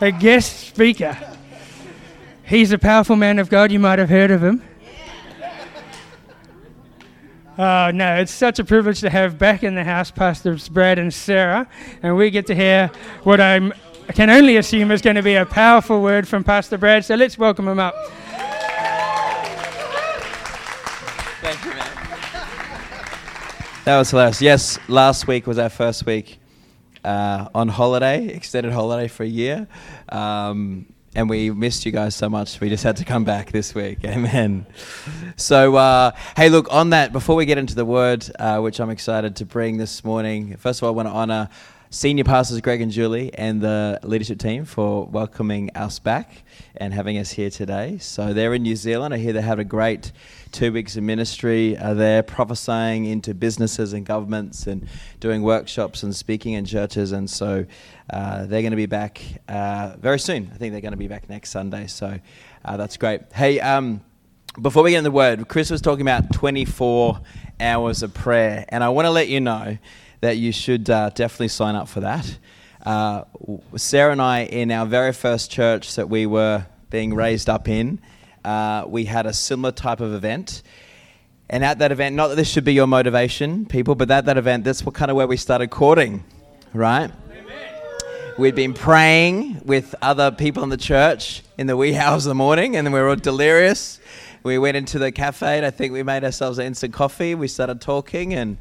a guest speaker. He's a powerful man of God. You might have heard of him. Oh, no, it's such a privilege to have back in the house Pastors Brad and Sarah, and we get to hear what I'm, I can only assume is going to be a powerful word from Pastor Brad. So let's welcome him up. Thank you, man. That was hilarious. Yes, last week was our first week uh, on holiday, extended holiday for a year. Um, and we missed you guys so much. We just had to come back this week. Amen. So, uh, hey, look, on that, before we get into the word, uh, which I'm excited to bring this morning, first of all, I want to honor senior pastors Greg and Julie and the leadership team for welcoming us back and having us here today. So, they're in New Zealand. I hear they had a great two weeks of ministry uh, there, prophesying into businesses and governments and doing workshops and speaking in churches. And so, uh, they're going to be back uh, very soon. I think they're going to be back next Sunday. So uh, that's great. Hey, um, before we get in the word, Chris was talking about 24 hours of prayer, and I want to let you know that you should uh, definitely sign up for that. Uh, Sarah and I, in our very first church that we were being raised up in, uh, we had a similar type of event. And at that event, not that this should be your motivation, people, but at that event, that's what kind of where we started courting, right? We'd been praying with other people in the church in the wee hours of the morning, and then we were all delirious. We went into the cafe, and I think we made ourselves an instant coffee. We started talking, and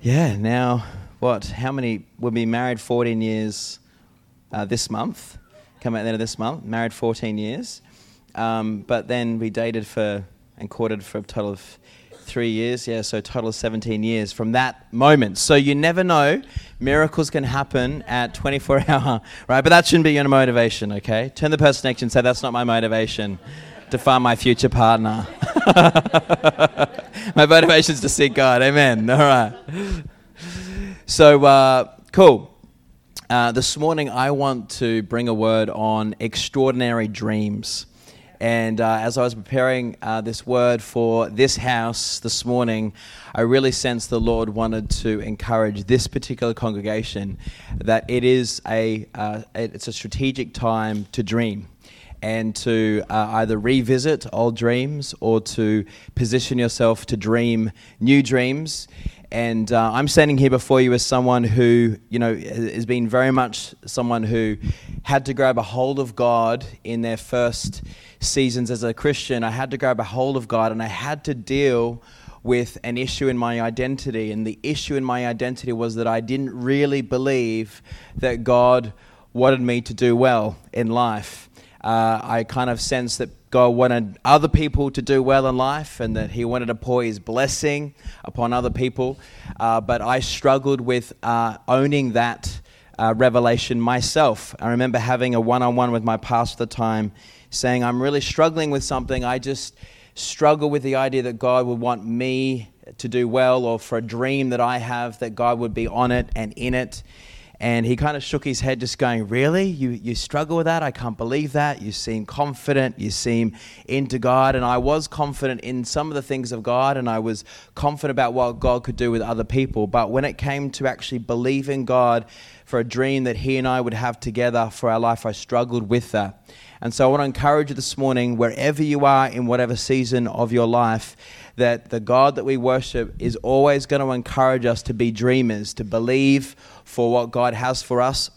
yeah, now what? How many? We've been married 14 years uh, this month. Come out the end of this month, married 14 years. Um, but then we dated for and courted for a total of three years. Yeah, so total of 17 years from that moment. So you never know. Miracles can happen at 24 hour, right? But that shouldn't be your motivation, okay? Turn the person next to you and say, that's not my motivation to find my future partner. my motivation is to seek God. Amen. All right. So, uh, cool. Uh, this morning, I want to bring a word on extraordinary dreams. And uh, as I was preparing uh, this word for this house this morning, I really sensed the Lord wanted to encourage this particular congregation that it is a uh, it's a strategic time to dream and to uh, either revisit old dreams or to position yourself to dream new dreams. And uh, I'm standing here before you as someone who, you know, has been very much someone who had to grab a hold of God in their first seasons as a Christian. I had to grab a hold of God and I had to deal with an issue in my identity. And the issue in my identity was that I didn't really believe that God wanted me to do well in life uh, I kind of sensed that God wanted other people to do well in life and that He wanted to pour His blessing upon other people. Uh, but I struggled with uh, owning that uh, revelation myself. I remember having a one on one with my pastor at the time saying, I'm really struggling with something. I just struggle with the idea that God would want me to do well or for a dream that I have that God would be on it and in it. And he kind of shook his head, just going, Really? You, you struggle with that? I can't believe that. You seem confident. You seem into God. And I was confident in some of the things of God, and I was confident about what God could do with other people. But when it came to actually believing God for a dream that he and I would have together for our life, I struggled with that. And so I want to encourage you this morning, wherever you are in whatever season of your life, that the God that we worship is always going to encourage us to be dreamers, to believe for what God has for us.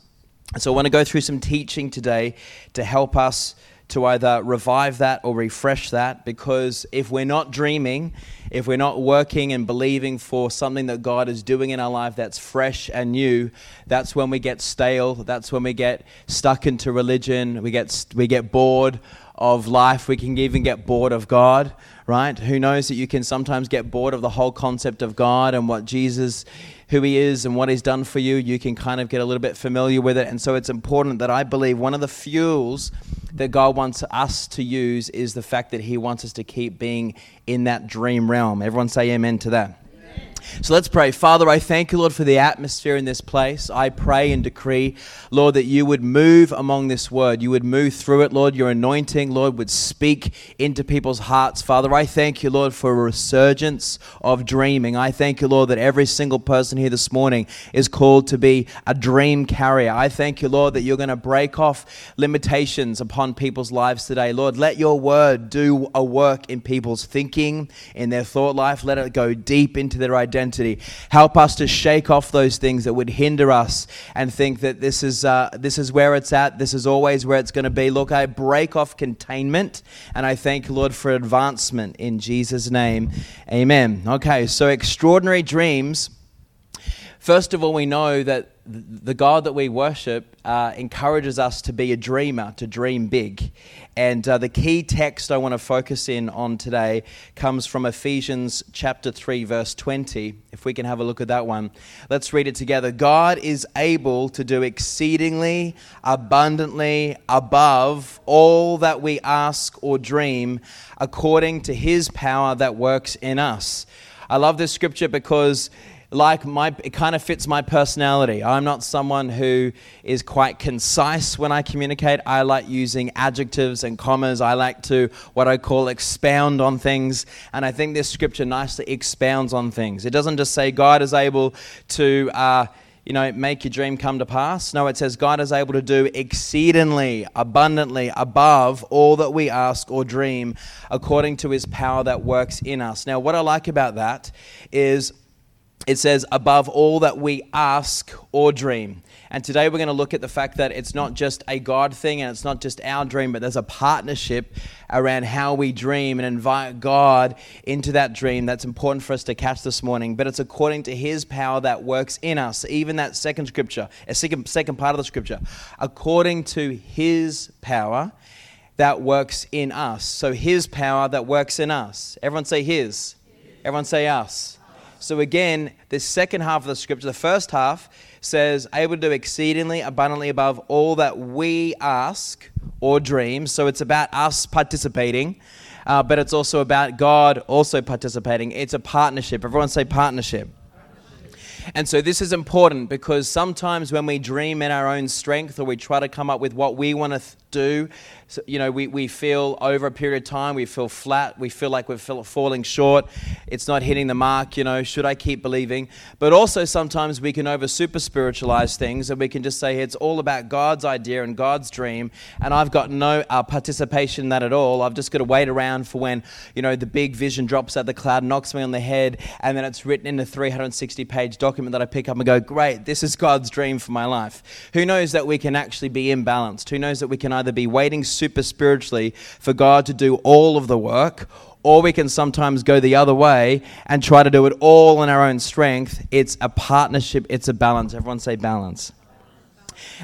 So I want to go through some teaching today to help us to either revive that or refresh that because if we're not dreaming, if we're not working and believing for something that God is doing in our life that's fresh and new, that's when we get stale, that's when we get stuck into religion, we get we get bored of life, we can even get bored of God right? Who knows that you can sometimes get bored of the whole concept of God and what Jesus, who He is and what He's done for you. You can kind of get a little bit familiar with it. And so it's important that I believe one of the fuels that God wants us to use is the fact that He wants us to keep being in that dream realm. Everyone say amen to that. So let's pray. Father, I thank you, Lord, for the atmosphere in this place. I pray and decree, Lord, that you would move among this word. You would move through it, Lord. Your anointing, Lord, would speak into people's hearts. Father, I thank you, Lord, for a resurgence of dreaming. I thank you, Lord, that every single person here this morning is called to be a dream carrier. I thank you, Lord, that you're going to break off limitations upon people's lives today. Lord, let your word do a work in people's thinking, in their thought life. Let it go deep into their identity. Help us to shake off those things that would hinder us and think that this is, uh, this is where it's at, this is always where it's going to be. Look, I break off containment and I thank Lord, for advancement in Jesus' name. Amen. Okay, so extraordinary dreams. First of all, we know that the God that we worship uh, encourages us to be a dreamer, to dream big. And uh, the key text I want to focus in on today comes from Ephesians chapter 3, verse 20. If we can have a look at that one, let's read it together. God is able to do exceedingly abundantly above all that we ask or dream, according to his power that works in us. I love this scripture because like my it kind of fits my personality. I'm not someone who is quite concise when I communicate. I like using adjectives and commas. I like to what I call expound on things, and I think this scripture nicely expounds on things. It doesn't just say God is able to uh, you know, make your dream come to pass. No, it says God is able to do exceedingly, abundantly, above all that we ask or dream, according to his power that works in us. Now, what I like about that is it says, above all that we ask or dream. And today we're going to look at the fact that it's not just a God thing and it's not just our dream, but there's a partnership around how we dream and invite God into that dream that's important for us to catch this morning. But it's according to His power that works in us. Even that second scripture, a second, second part of the scripture, according to His power that works in us. So His power that works in us. Everyone say His. Everyone say us. So again, this second half of the scripture, the first half says, able to do exceedingly abundantly above all that we ask or dream. So it's about us participating, uh, but it's also about God also participating. It's a partnership. Everyone say partnership. And so this is important because sometimes when we dream in our own strength or we try to come up with what we want to th- do, so, you know, we, we feel over a period of time, we feel flat, we feel like we're falling short, it's not hitting the mark, you know, should I keep believing? But also sometimes we can over super spiritualize things and we can just say it's all about God's idea and God's dream, and I've got no uh, participation in that at all. I've just got to wait around for when, you know, the big vision drops out the cloud, knocks me on the head, and then it's written in a 360 page document that I pick up and go, great, this is God's dream for my life. Who knows that we can actually be imbalanced? Who knows that we can either be waiting super spiritually for God to do all of the work, or we can sometimes go the other way and try to do it all in our own strength. It's a partnership, it's a balance. Everyone say balance.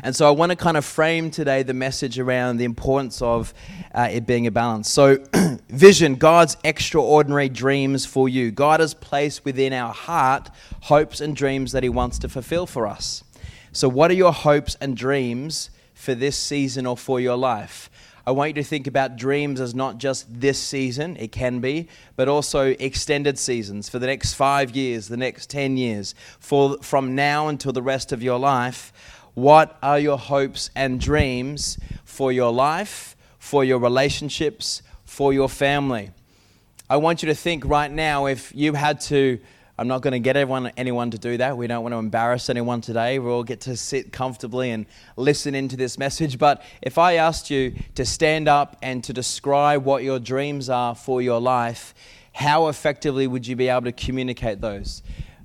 And so I want to kind of frame today the message around the importance of uh, it being a balance. So, vision, God's extraordinary dreams for you. God has placed within our heart hopes and dreams that He wants to fulfill for us. So, what are your hopes and dreams for this season or for your life. I want you to think about dreams as not just this season, it can be, but also extended seasons for the next five years, the next 10 years, for, from now until the rest of your life. What are your hopes and dreams for your life, for your relationships, for your family? I want you to think right now if you had to I'm not going to get everyone, anyone to do that. We don't want to embarrass anyone today. We all get to sit comfortably and listen into this message. But if I asked you to stand up and to describe what your dreams are for your life, how effectively would you be able to communicate those?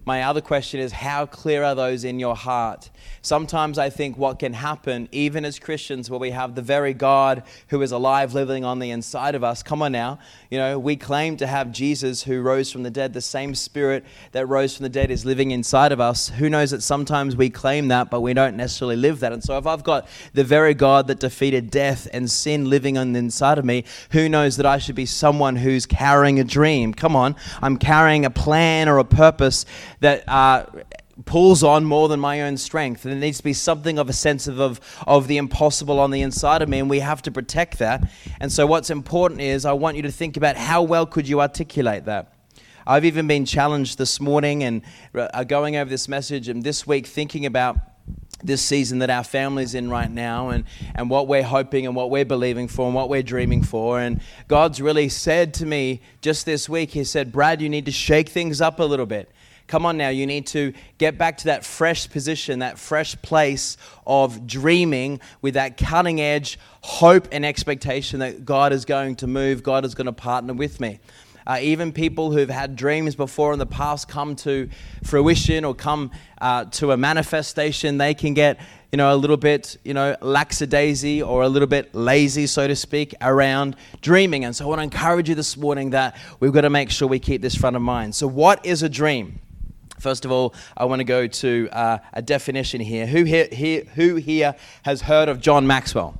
My other question is, how clear are those in your heart? Sometimes I think what can happen, even as Christians, where we have the very God who is alive living on the inside of us. Come on now. You know, we claim to have Jesus who rose from the dead. The same spirit that rose from the dead is living inside of us. Who knows that sometimes we claim that, but we don't necessarily live that. And so if I've got the very God that defeated death and sin living on the inside of me, who knows that I should be someone who's carrying a dream? Come on. I'm carrying a plan or a purpose that uh, pulls on more than my own strength. And there needs to be something of a sense of, of, of the impossible on the inside of me, and we have to protect that. And so, what's important is I want you to think about how well could you articulate that. I've even been challenged this morning and uh, going over this message and this week thinking about this season that our family's in right now and, and what we're hoping and what we're believing for and what we're dreaming for. And God's really said to me just this week, He said, Brad, you need to shake things up a little bit. Come on now, you need to get back to that fresh position, that fresh place of dreaming with that cutting edge hope and expectation that God is going to move, God is going to partner with me. Uh, even people who've had dreams before in the past come to fruition or come uh, to a manifestation, they can get you know a little bit you know lackadaisy or a little bit lazy, so to speak, around dreaming. And so I want to encourage you this morning that we've got to make sure we keep this front of mind. So, what is a dream? First of all, I want to go to uh, a definition here. Who here, who here has heard of John Maxwell?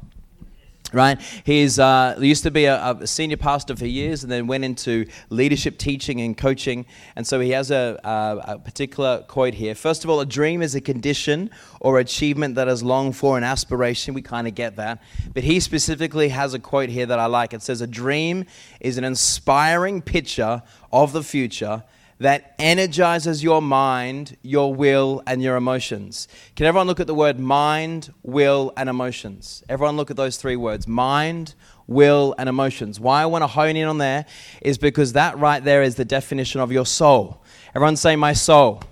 right? He's uh, used to be a, a, senior pastor for years and then went into leadership teaching and coaching. And so he has a, a, a, particular quote here. First of all, a dream is a condition or achievement that is longed for, an aspiration. We kind of get that. But he specifically has a quote here that I like. It says, A dream is an inspiring picture of the future that energizes your mind, your will, and your emotions. Can everyone look at the word mind, will, and emotions? Everyone look at those three words mind, will, and emotions. Why I want to hone in on there is because that right there is the definition of your soul. Everyone say, My soul.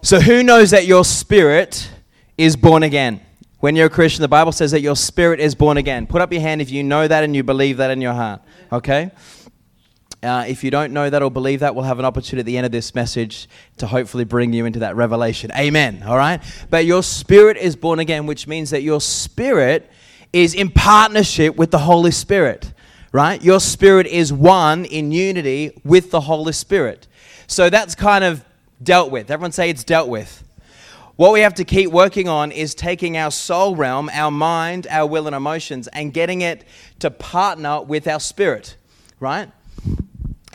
So, who knows that your spirit is born again? When you're a Christian, the Bible says that your spirit is born again. Put up your hand if you know that and you believe that in your heart. Okay? Uh, if you don't know that or believe that, we'll have an opportunity at the end of this message to hopefully bring you into that revelation. Amen. All right? But your spirit is born again, which means that your spirit is in partnership with the Holy Spirit, right? Your spirit is one in unity with the Holy Spirit. So that's kind of dealt with. Everyone say it's dealt with. What we have to keep working on is taking our soul realm, our mind, our will, and emotions, and getting it to partner with our spirit, right?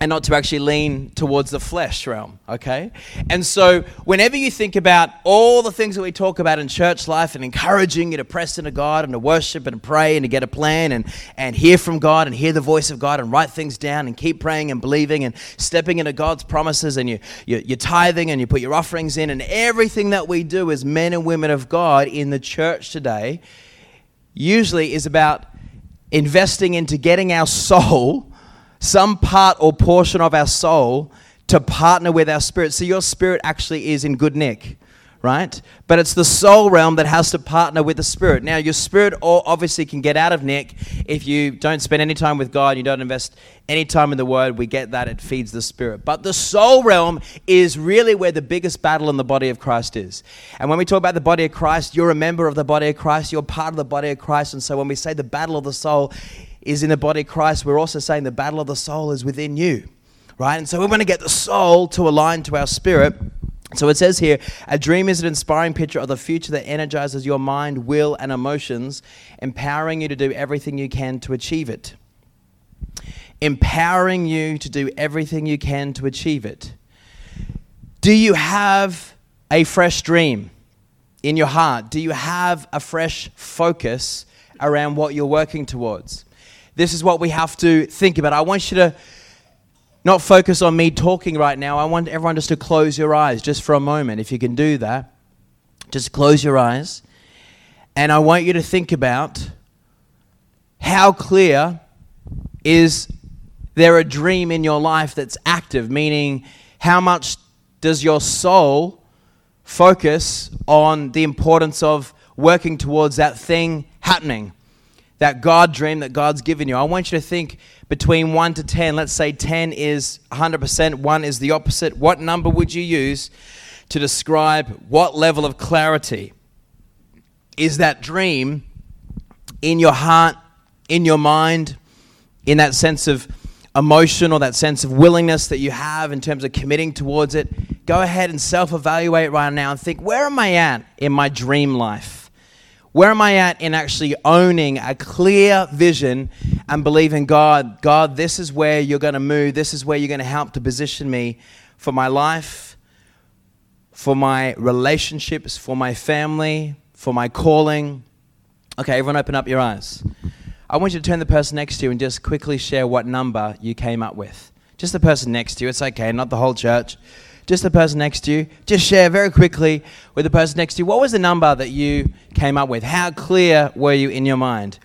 And not to actually lean towards the flesh realm, okay? And so, whenever you think about all the things that we talk about in church life and encouraging you to press into God and to worship and pray and to get a plan and, and hear from God and hear the voice of God and write things down and keep praying and believing and stepping into God's promises and you, you, you're tithing and you put your offerings in and everything that we do as men and women of God in the church today usually is about investing into getting our soul some part or portion of our soul to partner with our spirit. So your spirit actually is in good nick, right? But it's the soul realm that has to partner with the spirit. Now, your spirit obviously can get out of nick if you don't spend any time with God, you don't invest any time in the Word. We get that, it feeds the spirit. But the soul realm is really where the biggest battle in the body of Christ is. And when we talk about the body of Christ, you're a member of the body of Christ, you're part of the body of Christ. And so when we say the battle of the soul, is in the body of Christ, we're also saying the battle of the soul is within you, right? And so we want to get the soul to align to our spirit. So it says here, a dream is an inspiring picture of the future that energizes your mind, will, and emotions, empowering you to do everything you can to achieve it. Empowering you to do everything you can to achieve it. Do you have a fresh dream in your heart? Do you have a fresh focus around what you're working towards? This is what we have to think about. I want you to not focus on me talking right now. I want everyone just to close your eyes just for a moment. If you can do that, just close your eyes. And I want you to think about how clear is there a dream in your life that's active, meaning how much does your soul focus on the importance of working towards that thing happening? That God dream that God's given you. I want you to think between 1 to 10. Let's say 10 is 100%, 1 is the opposite. What number would you use to describe what level of clarity is that dream in your heart, in your mind, in that sense of emotion or that sense of willingness that you have in terms of committing towards it? Go ahead and self evaluate right now and think where am I at in my dream life? Where am I at in actually owning a clear vision and believing God, God, this is where you're going to move. This is where you're going to help to position me for my life, for my relationships, for my family, for my calling. Okay, everyone open up your eyes. I want you to turn the person next to you and just quickly share what number you came up with. Just the person next to you. It's okay, not the whole church. Just the person next to you. Just share very quickly with the person next to you. What was the number that you came up with? How clear were you in your mind?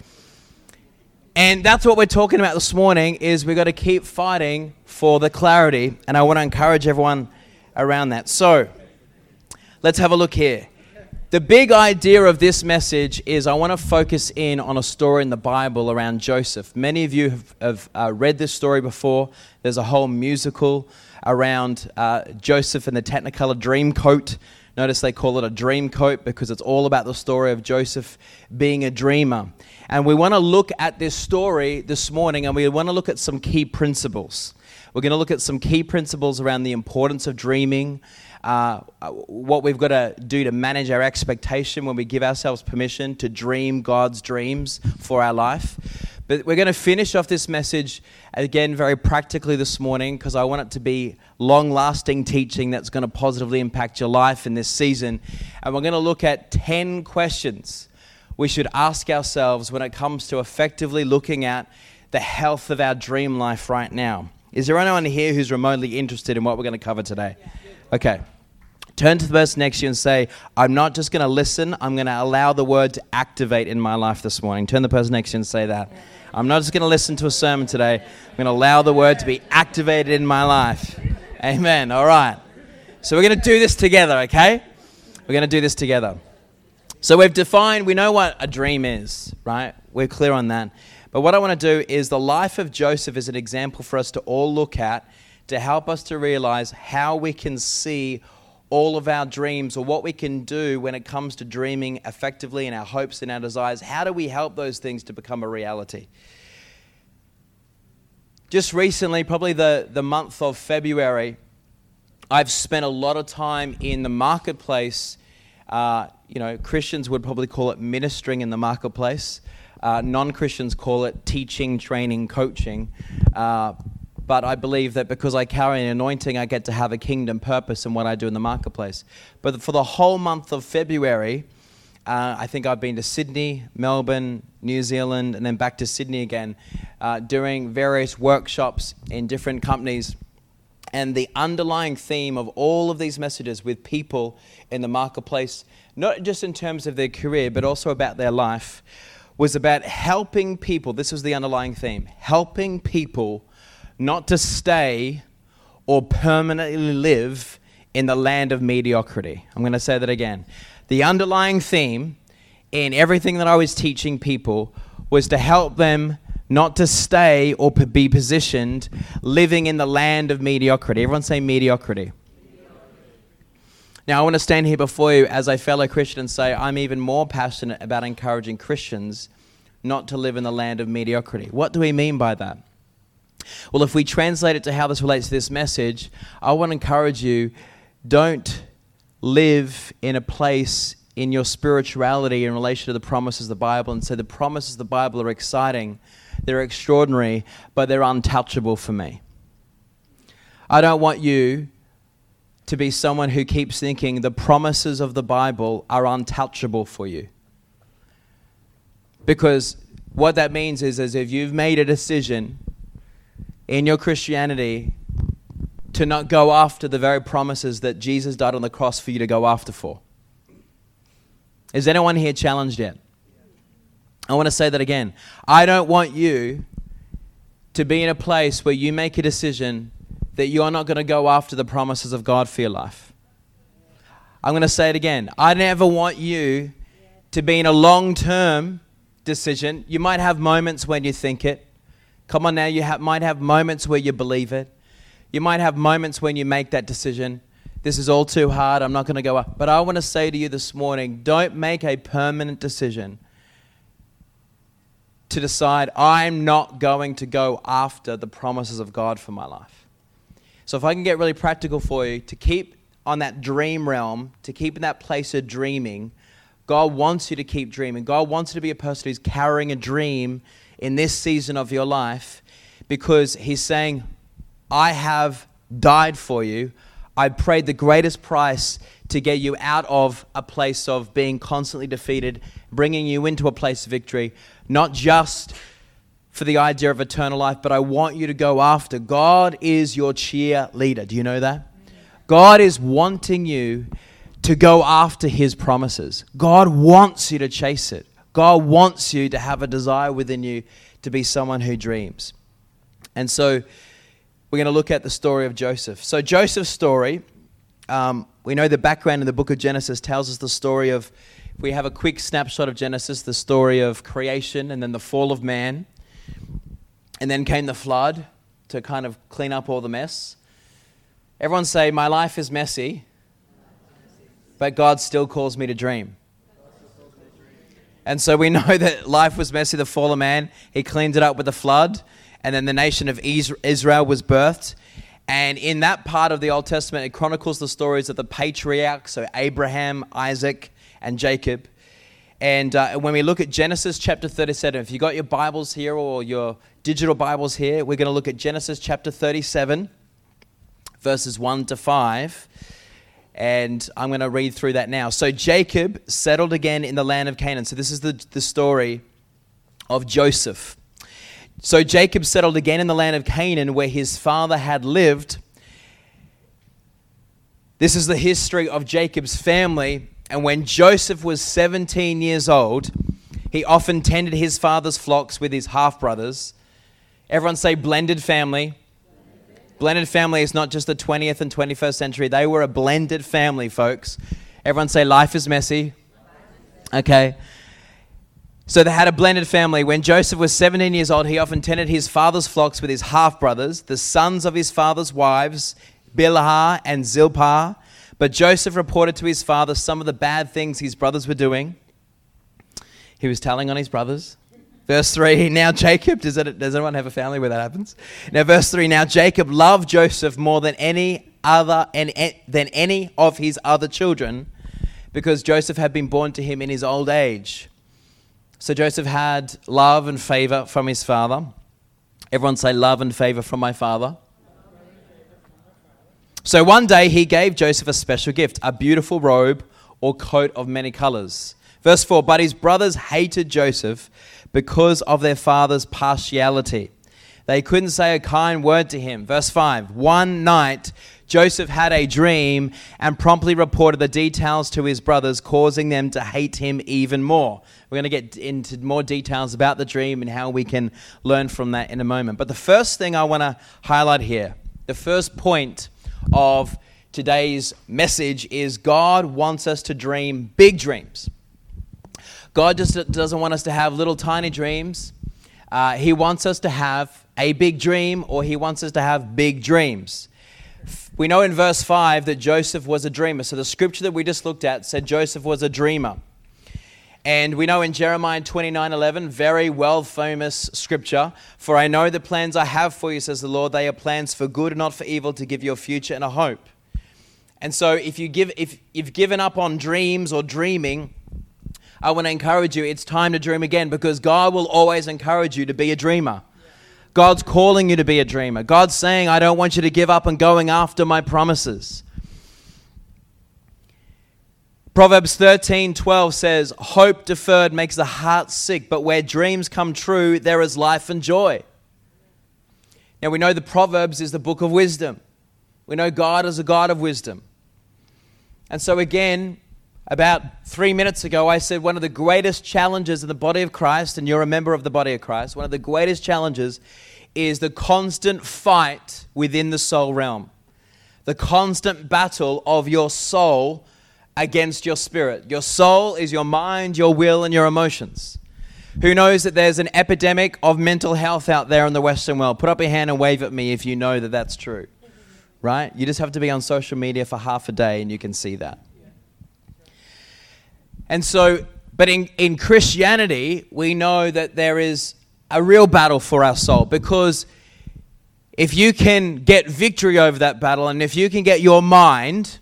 And that's what we're talking about this morning is we've got to keep fighting for the clarity and I want to encourage everyone around that. So, let's have a look here. The big idea of this message is I want to focus in on a story in the Bible around Joseph. Many of you have, have uh, read this story before. There's a whole musical around uh, Joseph and the Technicolor dream coat. Notice they call it a dream coat because it's all about the story of Joseph being a dreamer. And we want to look at this story this morning and we want to look at some key principles. We're going to look at some key principles around the importance of dreaming, uh, what we've got to do to manage our expectation when we give ourselves permission to dream God's dreams for our life. But we're going to finish off this message again very practically this morning because I want it to be long lasting teaching that's going to positively impact your life in this season. And we're going to look at 10 questions we should ask ourselves when it comes to effectively looking at the health of our dream life right now. Is there anyone here who's remotely interested in what we're going to cover today? Okay. Turn to the person next to you and say, I'm not just going to listen, I'm going to allow the word to activate in my life this morning. Turn the person next to you and say that. I'm not just going to listen to a sermon today, I'm going to allow the word to be activated in my life. Amen. All right. So we're going to do this together, okay? We're going to do this together. So we've defined, we know what a dream is, right? We're clear on that. But what I want to do is the life of Joseph is an example for us to all look at to help us to realize how we can see all of our dreams or what we can do when it comes to dreaming effectively and our hopes and our desires. How do we help those things to become a reality? Just recently, probably the, the month of February, I've spent a lot of time in the marketplace. Uh, you know, Christians would probably call it ministering in the marketplace. Uh, non Christians call it teaching, training, coaching. Uh, but I believe that because I carry an anointing, I get to have a kingdom purpose in what I do in the marketplace. But for the whole month of February, uh, I think I've been to Sydney, Melbourne, New Zealand, and then back to Sydney again, uh, doing various workshops in different companies. And the underlying theme of all of these messages with people in the marketplace, not just in terms of their career, but also about their life, was about helping people. This was the underlying theme helping people not to stay or permanently live in the land of mediocrity. I'm going to say that again. The underlying theme in everything that I was teaching people was to help them not to stay or be positioned living in the land of mediocrity. Everyone say mediocrity. Now, I want to stand here before you as a fellow Christian and say I'm even more passionate about encouraging Christians not to live in the land of mediocrity. What do we mean by that? Well, if we translate it to how this relates to this message, I want to encourage you don't live in a place in your spirituality in relation to the promises of the Bible and say the promises of the Bible are exciting, they're extraordinary, but they're untouchable for me. I don't want you to be someone who keeps thinking the promises of the Bible are untouchable for you. Because what that means is, is if you've made a decision in your Christianity to not go after the very promises that Jesus died on the cross for you to go after for. Is anyone here challenged yet? I want to say that again. I don't want you to be in a place where you make a decision that you are not going to go after the promises of God for your life. I'm going to say it again. I never want you to be in a long term decision. You might have moments when you think it. Come on now, you might have moments where you believe it. You might have moments when you make that decision. This is all too hard. I'm not going to go up. But I want to say to you this morning don't make a permanent decision to decide I'm not going to go after the promises of God for my life. So, if I can get really practical for you to keep on that dream realm, to keep in that place of dreaming, God wants you to keep dreaming. God wants you to be a person who's carrying a dream in this season of your life because He's saying, I have died for you. I paid the greatest price to get you out of a place of being constantly defeated, bringing you into a place of victory, not just for the idea of eternal life, but I want you to go after. God is your cheerleader. Do you know that? God is wanting you to go after his promises. God wants you to chase it. God wants you to have a desire within you to be someone who dreams. And so we're going to look at the story of Joseph. So, Joseph's story, um, we know the background in the book of Genesis tells us the story of, we have a quick snapshot of Genesis, the story of creation and then the fall of man. And then came the flood to kind of clean up all the mess. Everyone say, My life is messy, but God still calls me to dream. And so we know that life was messy, the fall of man. He cleaned it up with the flood, and then the nation of Israel was birthed. And in that part of the Old Testament, it chronicles the stories of the patriarchs, so Abraham, Isaac, and Jacob. And uh, when we look at Genesis chapter 37, if you got your Bibles here or your digital Bibles here, we're going to look at Genesis chapter 37, verses 1 to 5 and I'm going to read through that now. So Jacob settled again in the land of Canaan. So this is the, the story of Joseph. So Jacob settled again in the land of Canaan where his father had lived. This is the history of Jacob's family. And when Joseph was 17 years old, he often tended his father's flocks with his half brothers. Everyone say blended family. Blended family is not just the 20th and 21st century. They were a blended family, folks. Everyone say, life is messy. Okay. So they had a blended family. When Joseph was 17 years old, he often tended his father's flocks with his half brothers, the sons of his father's wives, Bilhah and Zilpah. But Joseph reported to his father some of the bad things his brothers were doing. He was telling on his brothers. Verse 3 Now Jacob, does, it, does anyone have a family where that happens? Now, verse 3 Now Jacob loved Joseph more than any other and than any of his other children because Joseph had been born to him in his old age. So Joseph had love and favor from his father. Everyone say love and favor from my father. So one day he gave Joseph a special gift, a beautiful robe or coat of many colors. Verse 4 But his brothers hated Joseph because of their father's partiality. They couldn't say a kind word to him. Verse 5 One night, Joseph had a dream and promptly reported the details to his brothers, causing them to hate him even more. We're going to get into more details about the dream and how we can learn from that in a moment. But the first thing I want to highlight here, the first point of today's message is God wants us to dream big dreams. God just doesn't want us to have little tiny dreams. Uh, he wants us to have a big dream or he wants us to have big dreams. We know in verse 5 that Joseph was a dreamer. So the scripture that we just looked at said Joseph was a dreamer. And we know in Jeremiah 29 11, very well famous scripture, for I know the plans I have for you, says the Lord, they are plans for good and not for evil, to give you a future and a hope. And so if, you give, if you've given up on dreams or dreaming, I want to encourage you, it's time to dream again because God will always encourage you to be a dreamer. God's calling you to be a dreamer. God's saying, I don't want you to give up on going after my promises. Proverbs 13 12 says, Hope deferred makes the heart sick, but where dreams come true, there is life and joy. Now we know the Proverbs is the book of wisdom. We know God is a God of wisdom. And so, again, about three minutes ago, I said one of the greatest challenges in the body of Christ, and you're a member of the body of Christ, one of the greatest challenges is the constant fight within the soul realm, the constant battle of your soul against your spirit. Your soul is your mind, your will, and your emotions. Who knows that there's an epidemic of mental health out there in the Western world? Put up your hand and wave at me if you know that that's true. Right? You just have to be on social media for half a day and you can see that. And so, but in, in Christianity, we know that there is a real battle for our soul because if you can get victory over that battle and if you can get your mind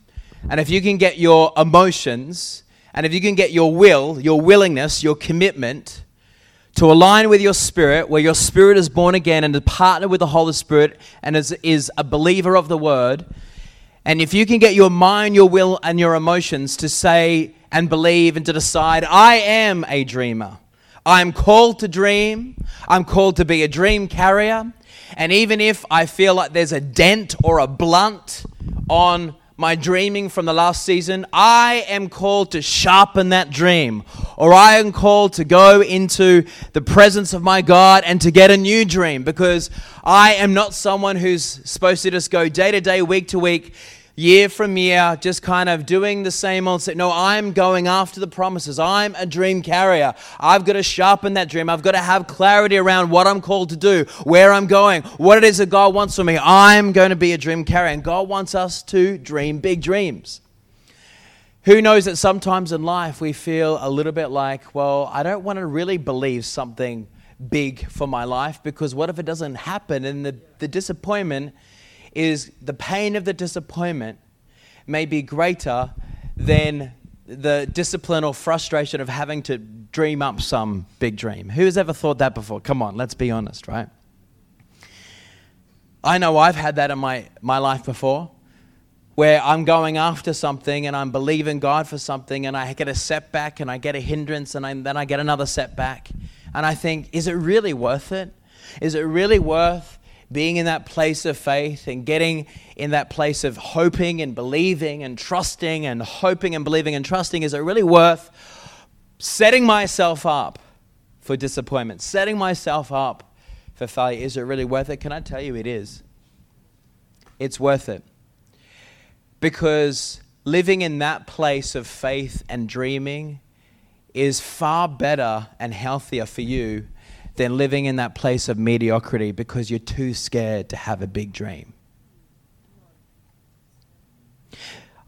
and if you can get your emotions and if you can get your will, your willingness, your commitment to align with your spirit, where your spirit is born again and to partner with the Holy Spirit and is, is a believer of the word, and if you can get your mind, your will, and your emotions to say and believe and to decide, I am a dreamer. I'm called to dream. I'm called to be a dream carrier. And even if I feel like there's a dent or a blunt on my dreaming from the last season, I am called to sharpen that dream. Or I am called to go into the presence of my God and to get a new dream because I am not someone who's supposed to just go day to day, week to week, year from year, just kind of doing the same old. No, I'm going after the promises. I'm a dream carrier. I've got to sharpen that dream. I've got to have clarity around what I'm called to do, where I'm going, what it is that God wants for me. I'm going to be a dream carrier, and God wants us to dream big dreams. Who knows that sometimes in life we feel a little bit like, well, I don't want to really believe something big for my life because what if it doesn't happen? And the, the disappointment is the pain of the disappointment may be greater than the discipline or frustration of having to dream up some big dream. Who has ever thought that before? Come on, let's be honest, right? I know I've had that in my, my life before where I'm going after something and I'm believing God for something and I get a setback and I get a hindrance and I, then I get another setback. And I think, is it really worth it? Is it really worth being in that place of faith and getting in that place of hoping and believing and trusting and hoping and believing and trusting, is it really worth setting myself up for disappointment, setting myself up for failure? Is it really worth it? Can I tell you it is? It's worth it. Because living in that place of faith and dreaming is far better and healthier for you than living in that place of mediocrity because you're too scared to have a big dream.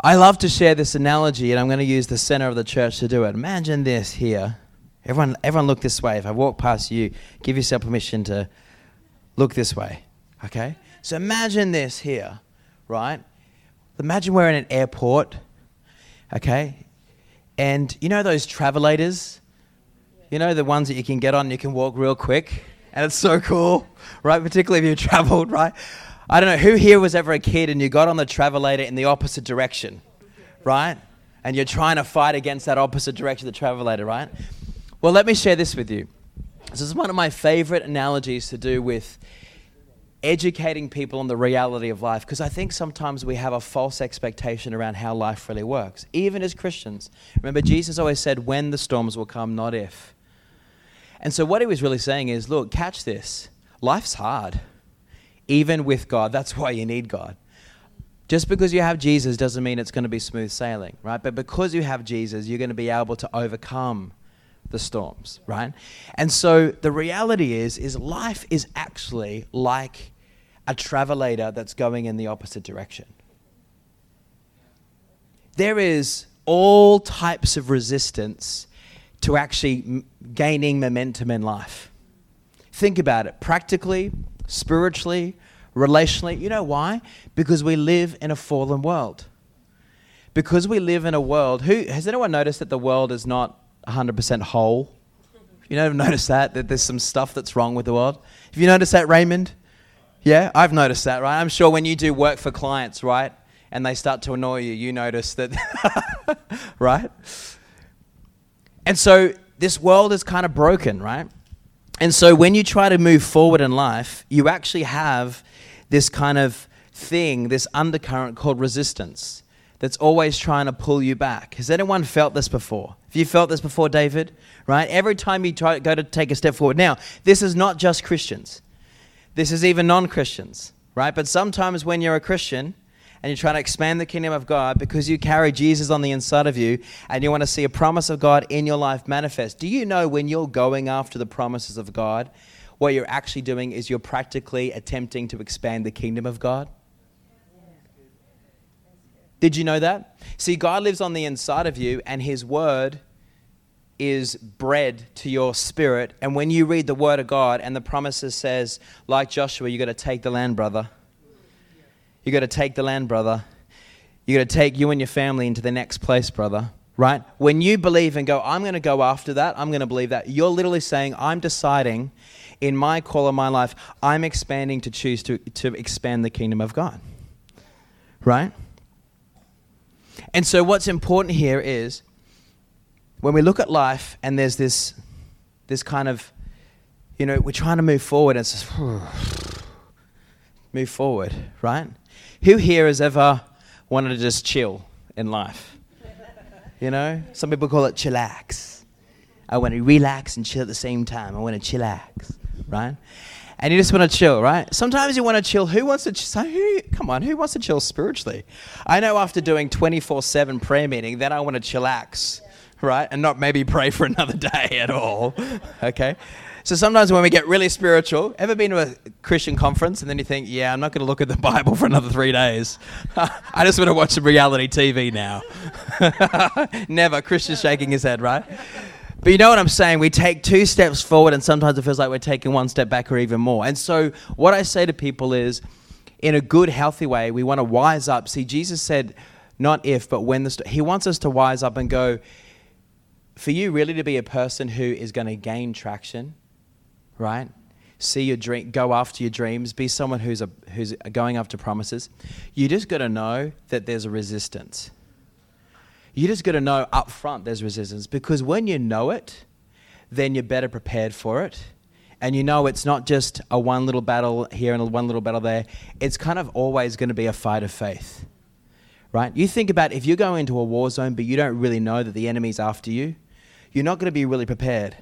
I love to share this analogy, and I'm going to use the center of the church to do it. Imagine this here. Everyone, everyone look this way. If I walk past you, give yourself permission to look this way. Okay? So imagine this here, right? Imagine we're in an airport, okay? And you know those travelators you know, the ones that you can get on you can walk real quick. And it's so cool, right? Particularly if you've traveled, right? I don't know who here was ever a kid and you got on the travelator in the opposite direction, right? And you're trying to fight against that opposite direction of the travelator, right? Well, let me share this with you. This is one of my favorite analogies to do with educating people on the reality of life because I think sometimes we have a false expectation around how life really works, even as Christians. Remember, Jesus always said, when the storms will come, not if. And so, what he was really saying is look, catch this. Life's hard, even with God. That's why you need God. Just because you have Jesus doesn't mean it's going to be smooth sailing, right? But because you have Jesus, you're going to be able to overcome the storms, right? And so the reality is is life is actually like a travelator that's going in the opposite direction. There is all types of resistance to actually gaining momentum in life. Think about it practically, spiritually, relationally. You know why? Because we live in a fallen world. Because we live in a world, who has anyone noticed that the world is not 100% whole? You never noticed that that there's some stuff that's wrong with the world. Have you noticed that, Raymond? Yeah, I've noticed that, right? I'm sure when you do work for clients, right, and they start to annoy you, you notice that, right? And so this world is kind of broken, right? And so when you try to move forward in life, you actually have this kind of thing, this undercurrent called resistance that's always trying to pull you back. Has anyone felt this before? Have you felt this before, David? Right? Every time you try, to go to take a step forward. Now, this is not just Christians. This is even non-Christians, right? But sometimes when you're a Christian, and you're trying to expand the kingdom of God because you carry Jesus on the inside of you and you want to see a promise of God in your life manifest. Do you know when you're going after the promises of God, what you're actually doing is you're practically attempting to expand the kingdom of God? Did you know that? See, God lives on the inside of you, and His Word is bread to your spirit. And when you read the Word of God and the promises says, like Joshua, you got to take the land, brother. You got to take the land, brother. You got to take you and your family into the next place, brother. Right? When you believe and go, I'm going to go after that, I'm going to believe that, you're literally saying, I'm deciding in my call of my life, I'm expanding to choose to, to expand the kingdom of God. Right? And so, what's important here is when we look at life and there's this this kind of, you know, we're trying to move forward and it's just, move forward, right? Who here has ever wanted to just chill in life? You know, some people call it chillax. I want to relax and chill at the same time. I want to chillax, right? And you just want to chill, right? Sometimes you want to chill. Who wants to? Ch- so who? Come on, who wants to chill spiritually? I know after doing twenty four seven prayer meeting, then I want to chillax, right, and not maybe pray for another day at all. Okay. So sometimes when we get really spiritual, ever been to a Christian conference and then you think, yeah, I'm not going to look at the Bible for another three days. I just want to watch some reality TV now. Never. Christian's shaking his head, right? But you know what I'm saying? We take two steps forward, and sometimes it feels like we're taking one step back or even more. And so, what I say to people is, in a good, healthy way, we want to wise up. See, Jesus said, not if, but when the He wants us to wise up and go, for you really to be a person who is going to gain traction, right? See your dream, go after your dreams, be someone who's, a, who's going after promises. You just got to know that there's a resistance you just got to know up front there's resistance because when you know it, then you're better prepared for it. And you know it's not just a one little battle here and a one little battle there. It's kind of always going to be a fight of faith. Right? You think about if you go into a war zone but you don't really know that the enemy's after you, you're not going to be really prepared.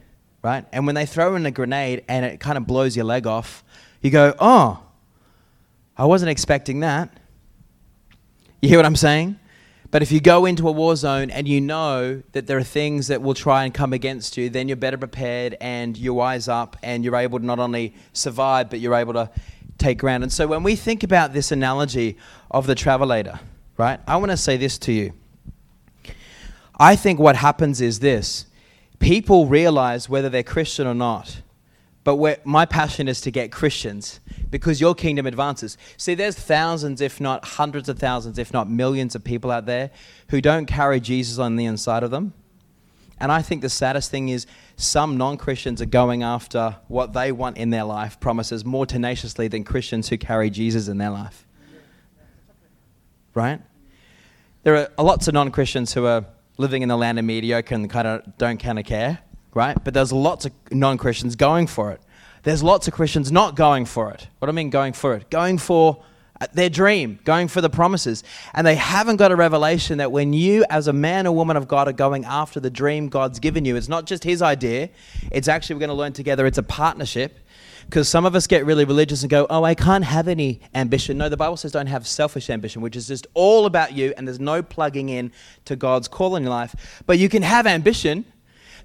Right? And when they throw in a grenade and it kind of blows your leg off, you go, oh, I wasn't expecting that. You hear what I'm saying? But if you go into a war zone and you know that there are things that will try and come against you, then you're better prepared and you wise up and you're able to not only survive, but you're able to take ground. And so when we think about this analogy of the travelator, right, I want to say this to you. I think what happens is this people realize whether they're Christian or not but my passion is to get Christians because your kingdom advances. See, there's thousands, if not hundreds of thousands, if not millions of people out there who don't carry Jesus on the inside of them. And I think the saddest thing is some non Christians are going after what they want in their life, promises more tenaciously than Christians who carry Jesus in their life. Right? There are lots of non Christians who are living in the land of mediocre and kind of don't kind of care right? But there's lots of non Christians going for it. There's lots of Christians not going for it. What do I mean going for it? Going for uh, their dream, going for the promises. And they haven't got a revelation that when you, as a man or woman of God, are going after the dream God's given you, it's not just His idea, it's actually, we're going to learn together, it's a partnership. Because some of us get really religious and go, oh, I can't have any ambition. No, the Bible says don't have selfish ambition, which is just all about you and there's no plugging in to God's call in your life. But you can have ambition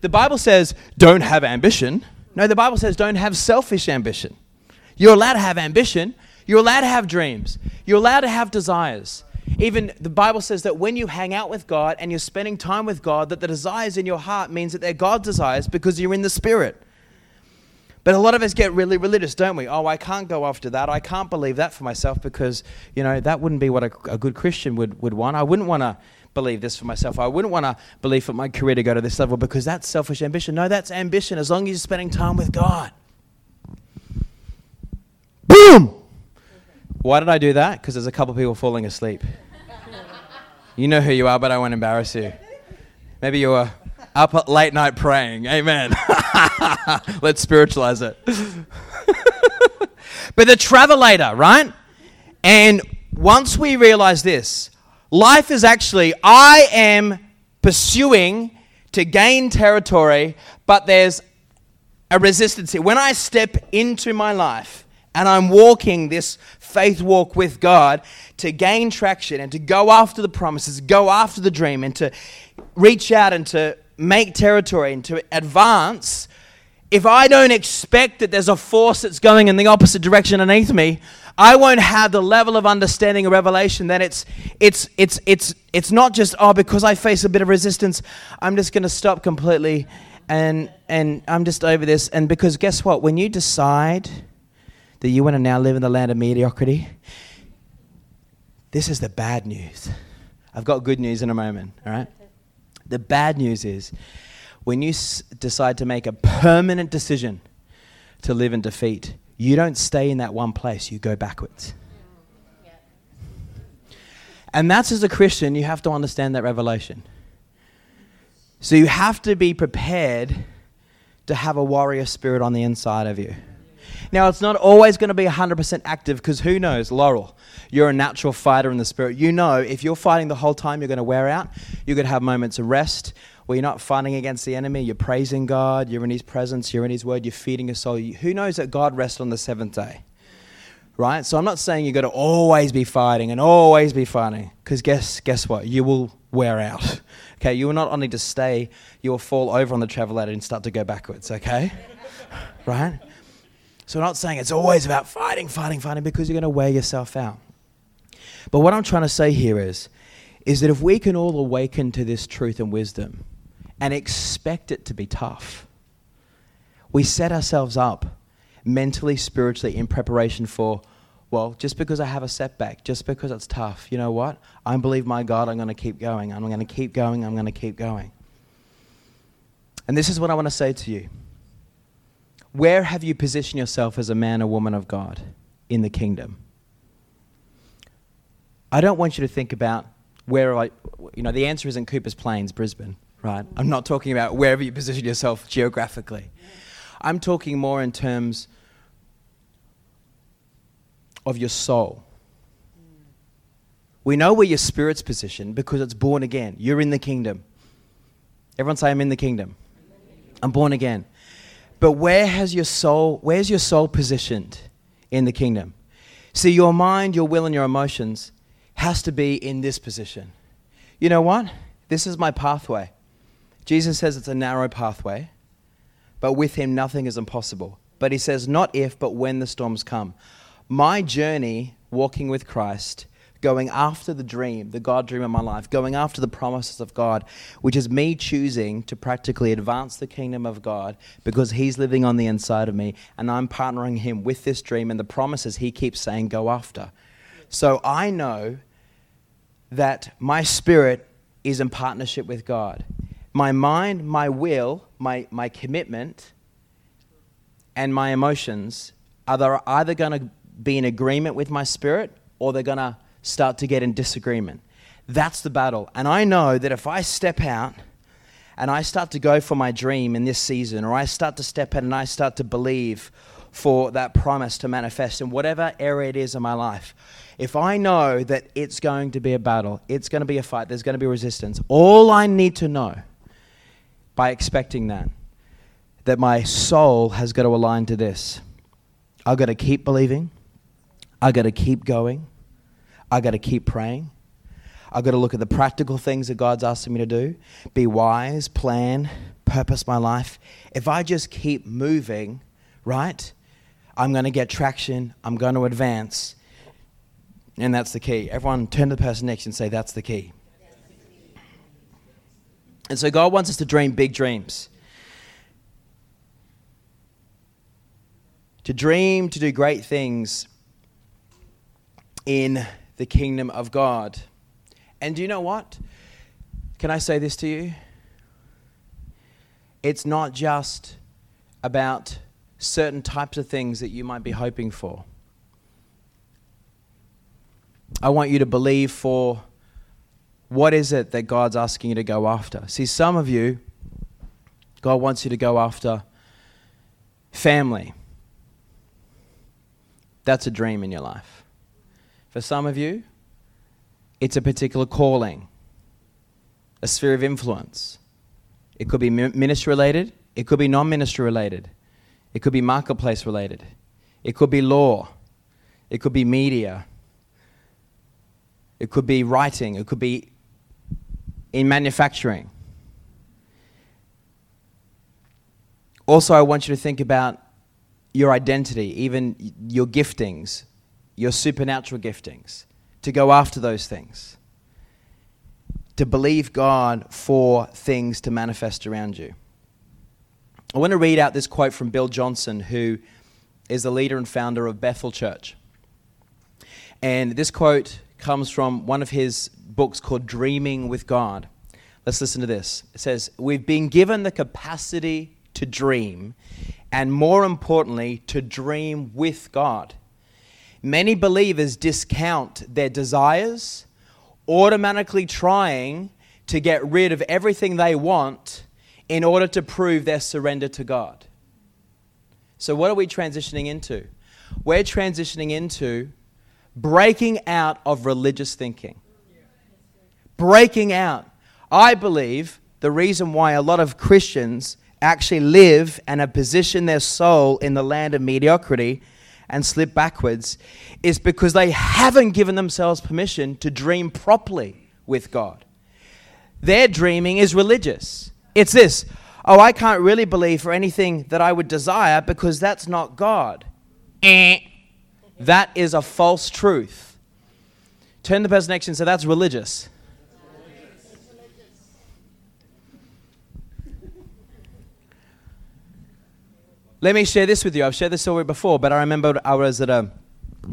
the Bible says don't have ambition. No, the Bible says don't have selfish ambition. You're allowed to have ambition. You're allowed to have dreams. You're allowed to have desires. Even the Bible says that when you hang out with God and you're spending time with God, that the desires in your heart means that they're God's desires because you're in the Spirit. But a lot of us get really religious, don't we? Oh, I can't go after that. I can't believe that for myself because, you know, that wouldn't be what a, a good Christian would, would want. I wouldn't want to believe this for myself. I wouldn't want to believe for my career to go to this level because that's selfish ambition. No, that's ambition as long as you're spending time with God. Boom! Why did I do that? Because there's a couple people falling asleep. You know who you are, but I won't embarrass you. Maybe you were up at late night praying. Amen. Let's spiritualize it. but the travelator, right? And once we realize this, Life is actually, I am pursuing to gain territory, but there's a resistance here. When I step into my life and I'm walking this faith walk with God to gain traction and to go after the promises, go after the dream, and to reach out and to make territory and to advance, if I don't expect that there's a force that's going in the opposite direction underneath me, I won't have the level of understanding or revelation that it's it's it's it's it's not just oh because I face a bit of resistance, I'm just going to stop completely and and I'm just over this and because guess what when you decide that you want to now live in the land of mediocrity this is the bad news. I've got good news in a moment, all right? The bad news is when you s- decide to make a permanent decision to live in defeat, you don't stay in that one place, you go backwards. And that's as a Christian, you have to understand that revelation. So you have to be prepared to have a warrior spirit on the inside of you. Now, it's not always going to be 100% active because who knows, Laurel, you're a natural fighter in the spirit. You know if you're fighting the whole time, you're going to wear out. You're going to have moments of rest where you're not fighting against the enemy. You're praising God. You're in His presence. You're in His word. You're feeding your soul. Who knows that God rests on the seventh day? Right? So I'm not saying you've got to always be fighting and always be fighting because guess, guess what? You will wear out. Okay? You will not only just stay, you will fall over on the travelator and start to go backwards. Okay? right? So I'm not saying it's always about fighting, fighting, fighting because you're going to wear yourself out. But what I'm trying to say here is, is that if we can all awaken to this truth and wisdom and expect it to be tough, we set ourselves up mentally, spiritually in preparation for, well, just because I have a setback, just because it's tough, you know what? I believe my God, I'm going to keep going. I'm going to keep going. I'm going to keep going. And this is what I want to say to you. Where have you positioned yourself as a man or woman of God in the kingdom? I don't want you to think about where I, you know, the answer isn't Cooper's Plains, Brisbane, right? I'm not talking about wherever you position yourself geographically. I'm talking more in terms of your soul. We know where your spirit's positioned because it's born again. You're in the kingdom. Everyone say, I'm in the kingdom. I'm born again. But where has your soul, where's your soul positioned in the kingdom? See, your mind, your will, and your emotions has to be in this position. You know what? This is my pathway. Jesus says it's a narrow pathway, but with him nothing is impossible. But he says, not if, but when the storms come. My journey walking with Christ going after the dream, the God dream of my life, going after the promises of God, which is me choosing to practically advance the kingdom of God because He's living on the inside of me and I'm partnering Him with this dream and the promises He keeps saying go after. So I know that my spirit is in partnership with God. My mind, my will, my, my commitment, and my emotions are either going to be in agreement with my spirit or they're going to start to get in disagreement. That's the battle. And I know that if I step out and I start to go for my dream in this season, or I start to step out and I start to believe for that promise to manifest in whatever area it is in my life, if I know that it's going to be a battle, it's going to be a fight, there's going to be resistance, all I need to know by expecting that, that my soul has got to align to this. I've got to keep believing, I've got to keep going, I've got to keep praying. I've got to look at the practical things that God's asking me to do, be wise, plan, purpose my life. If I just keep moving, right, I'm going to get traction, I'm going to advance. And that's the key. Everyone turn to the person next and say, That's the key. And so God wants us to dream big dreams. To dream, to do great things in the kingdom of God. And do you know what? Can I say this to you? It's not just about certain types of things that you might be hoping for. I want you to believe for what is it that God's asking you to go after. See, some of you, God wants you to go after family. That's a dream in your life. For some of you, it's a particular calling, a sphere of influence. It could be ministry related, it could be non ministry related, it could be marketplace related, it could be law, it could be media, it could be writing, it could be in manufacturing. Also, I want you to think about your identity, even your giftings, your supernatural giftings, to go after those things, to believe God for things to manifest around you. I want to read out this quote from Bill Johnson, who is the leader and founder of Bethel Church. And this quote comes from one of his books called Dreaming with God. Let's listen to this. It says, We've been given the capacity to dream, and more importantly, to dream with God. Many believers discount their desires, automatically trying to get rid of everything they want in order to prove their surrender to God. So, what are we transitioning into? We're transitioning into breaking out of religious thinking. Breaking out. I believe the reason why a lot of Christians actually live and have positioned their soul in the land of mediocrity and slip backwards is because they haven't given themselves permission to dream properly with God. Their dreaming is religious. It's this oh, I can't really believe for anything that I would desire because that's not God. Eh. That is a false truth. Turn the person next to you and say, That's religious. Let me share this with you. I've shared this story before, but I remember I was at a,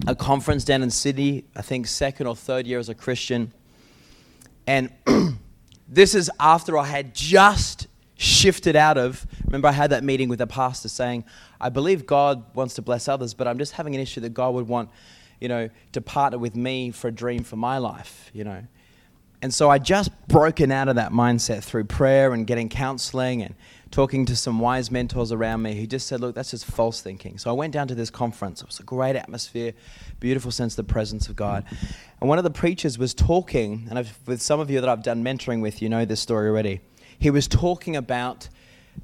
a conference down in Sydney, I think second or third year as a Christian. And this is after I had just shifted out of. Remember, I had that meeting with the pastor saying, I believe God wants to bless others, but I'm just having an issue that God would want, you know, to partner with me for a dream for my life, you know. And so I just broken out of that mindset through prayer and getting counseling and talking to some wise mentors around me who just said, look, that's just false thinking. So I went down to this conference. It was a great atmosphere, beautiful sense of the presence of God. And one of the preachers was talking, and I've, with some of you that I've done mentoring with, you know this story already. He was talking about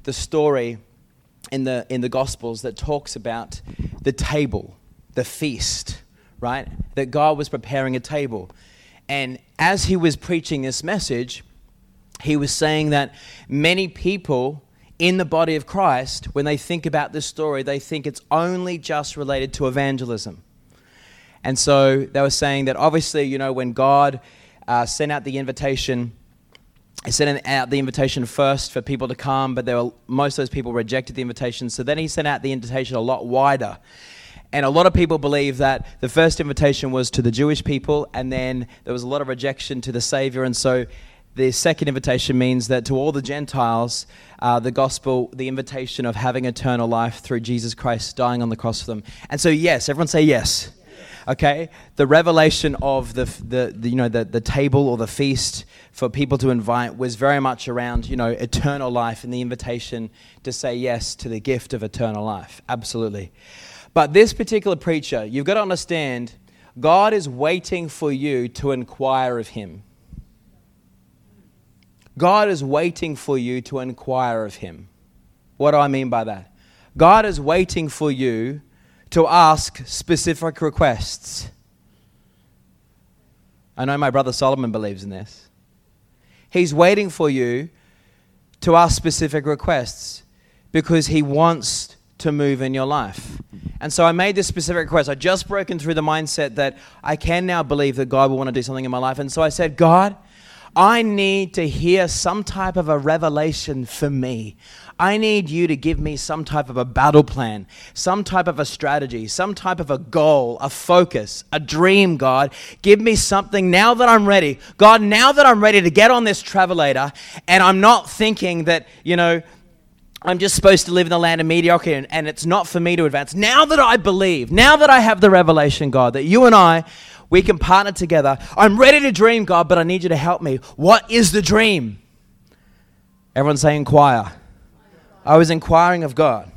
the story in the, in the Gospels that talks about the table, the feast, right? That God was preparing a table. And as he was preaching this message, he was saying that many people in the body of Christ, when they think about this story, they think it's only just related to evangelism. And so they were saying that obviously, you know, when God uh, sent out the invitation, he sent out the invitation first for people to come, but were, most of those people rejected the invitation. So then he sent out the invitation a lot wider. And a lot of people believe that the first invitation was to the Jewish people, and then there was a lot of rejection to the Savior. And so the second invitation means that to all the Gentiles, uh, the gospel, the invitation of having eternal life through Jesus Christ dying on the cross for them. And so, yes, everyone say yes. Okay, the revelation of the, the, the, you know the, the table or the feast for people to invite was very much around you know eternal life and the invitation to say yes to the gift of eternal life. Absolutely, but this particular preacher, you've got to understand, God is waiting for you to inquire of Him. God is waiting for you to inquire of Him. What do I mean by that? God is waiting for you to ask specific requests. I know my brother Solomon believes in this. He's waiting for you to ask specific requests because he wants to move in your life. And so I made this specific request. I just broken through the mindset that I can now believe that God will want to do something in my life. And so I said, God, I need to hear some type of a revelation for me. I need you to give me some type of a battle plan, some type of a strategy, some type of a goal, a focus, a dream, God. Give me something now that I'm ready. God, now that I'm ready to get on this travelator and I'm not thinking that, you know, I'm just supposed to live in the land of mediocrity and, and it's not for me to advance. Now that I believe, now that I have the revelation, God, that you and I we can partner together. I'm ready to dream, God, but I need you to help me. What is the dream? Everyone say inquire. I was inquiring of God.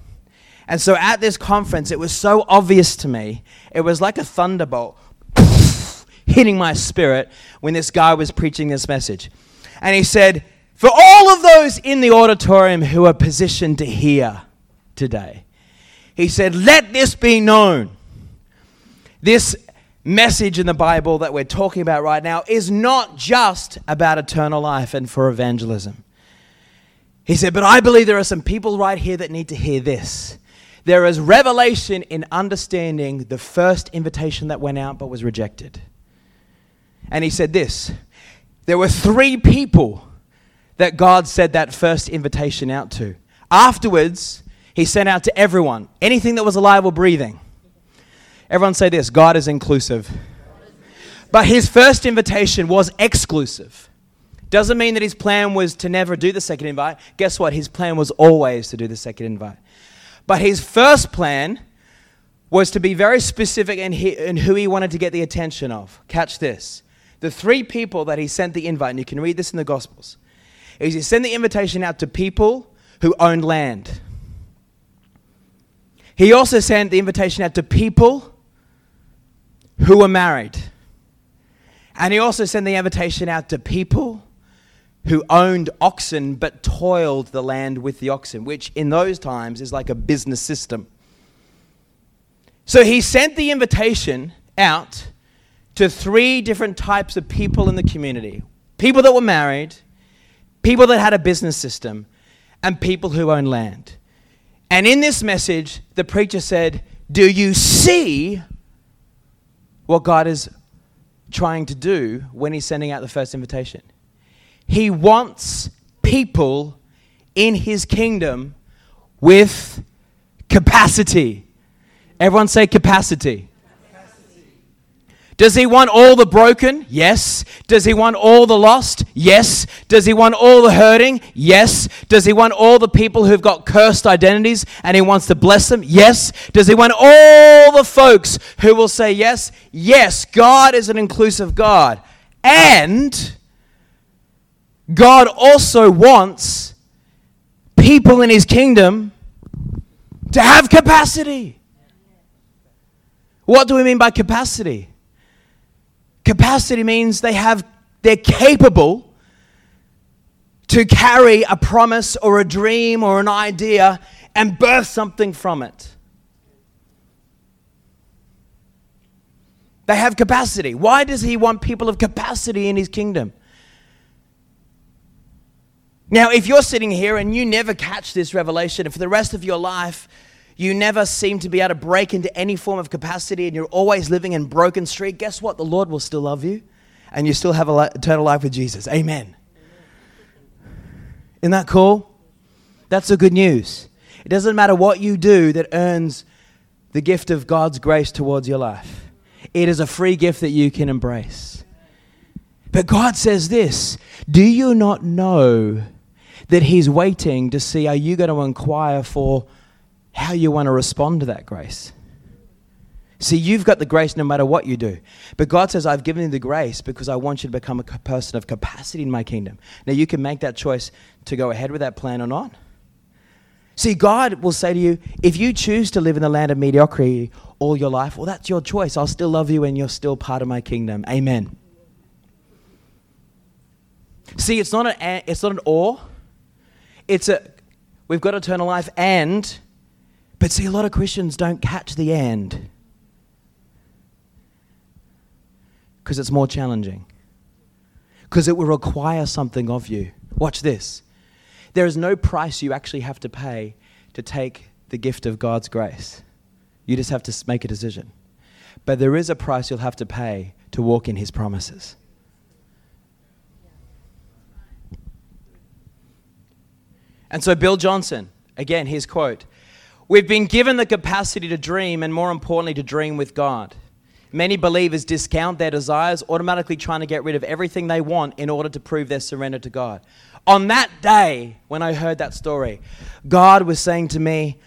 And so at this conference, it was so obvious to me. It was like a thunderbolt hitting my spirit when this guy was preaching this message. And he said, For all of those in the auditorium who are positioned to hear today, he said, Let this be known. This message in the Bible that we're talking about right now is not just about eternal life and for evangelism. He said, But I believe there are some people right here that need to hear this. There is revelation in understanding the first invitation that went out but was rejected. And he said this there were three people that God said that first invitation out to. Afterwards, he sent out to everyone, anything that was alive or breathing. Everyone say this God is inclusive. But his first invitation was exclusive. Doesn't mean that his plan was to never do the second invite. Guess what? His plan was always to do the second invite. But his first plan was to be very specific in, he, in who he wanted to get the attention of. Catch this. The three people that he sent the invite, and you can read this in the Gospels, is he sent the invitation out to people who owned land. He also sent the invitation out to people who were married. And he also sent the invitation out to people who owned oxen but toiled the land with the oxen, which in those times is like a business system. So he sent the invitation out to three different types of people in the community people that were married, people that had a business system, and people who owned land. And in this message, the preacher said, Do you see what God is trying to do when he's sending out the first invitation? He wants people in his kingdom with capacity. Everyone say capacity. Does he want all the broken? Yes. Does he want all the lost? Yes. Does he want all the hurting? Yes. Does he want all the people who've got cursed identities and he wants to bless them? Yes. Does he want all the folks who will say yes? Yes. God is an inclusive God. And God also wants people in his kingdom to have capacity. What do we mean by capacity? Capacity means they have they're capable to carry a promise or a dream or an idea and birth something from it. They have capacity. Why does he want people of capacity in his kingdom? Now, if you're sitting here and you never catch this revelation, and for the rest of your life, you never seem to be able to break into any form of capacity and you're always living in broken street, guess what? The Lord will still love you and you still have a eternal life with Jesus. Amen. Isn't that cool? That's the good news. It doesn't matter what you do that earns the gift of God's grace towards your life, it is a free gift that you can embrace. But God says this Do you not know that He's waiting to see are you going to inquire for how you want to respond to that grace. See, you've got the grace no matter what you do. But God says, I've given you the grace because I want you to become a person of capacity in my kingdom. Now, you can make that choice to go ahead with that plan or not. See, God will say to you, if you choose to live in the land of mediocrity all your life, well, that's your choice. I'll still love you and you're still part of my kingdom. Amen. See, it's not an, it's not an or. It's a, we've got eternal life and but see, a lot of Christians don't catch the end because it's more challenging, because it will require something of you. Watch this. There is no price you actually have to pay to take the gift of God's grace. You just have to make a decision. But there is a price you'll have to pay to walk in His promises. And so, Bill Johnson, again, his quote We've been given the capacity to dream, and more importantly, to dream with God. Many believers discount their desires, automatically trying to get rid of everything they want in order to prove their surrender to God. On that day, when I heard that story, God was saying to me,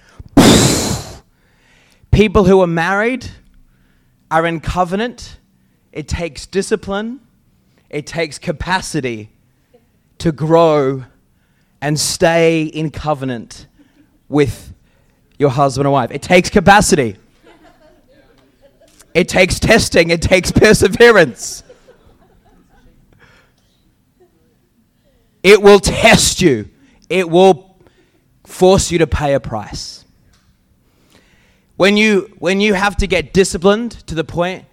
People who are married are in covenant. It takes discipline, it takes capacity to grow and stay in covenant with your husband or wife. It takes capacity, it takes testing, it takes perseverance. It will test you, it will force you to pay a price. When you, when you have to get disciplined to the point,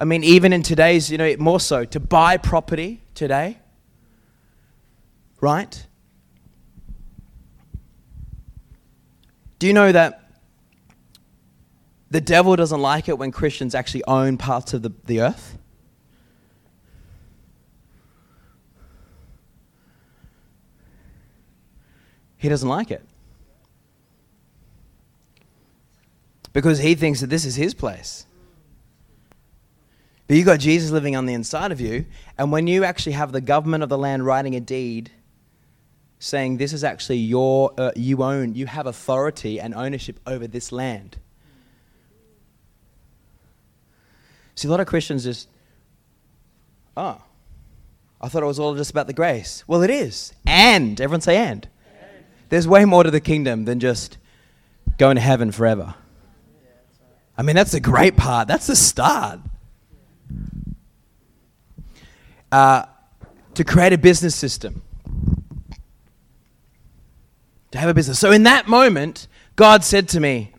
I mean, even in today's, you know, more so, to buy property today, right? Do you know that the devil doesn't like it when Christians actually own parts of the, the earth? He doesn't like it. Because he thinks that this is his place. But you've got Jesus living on the inside of you, and when you actually have the government of the land writing a deed saying this is actually your, uh, you own, you have authority and ownership over this land. See, a lot of Christians just, oh, I thought it was all just about the grace. Well, it is. And, everyone say and. There's way more to the kingdom than just going to heaven forever. I mean, that's the great part. That's the start. Uh, to create a business system. To have a business. So, in that moment, God said to me,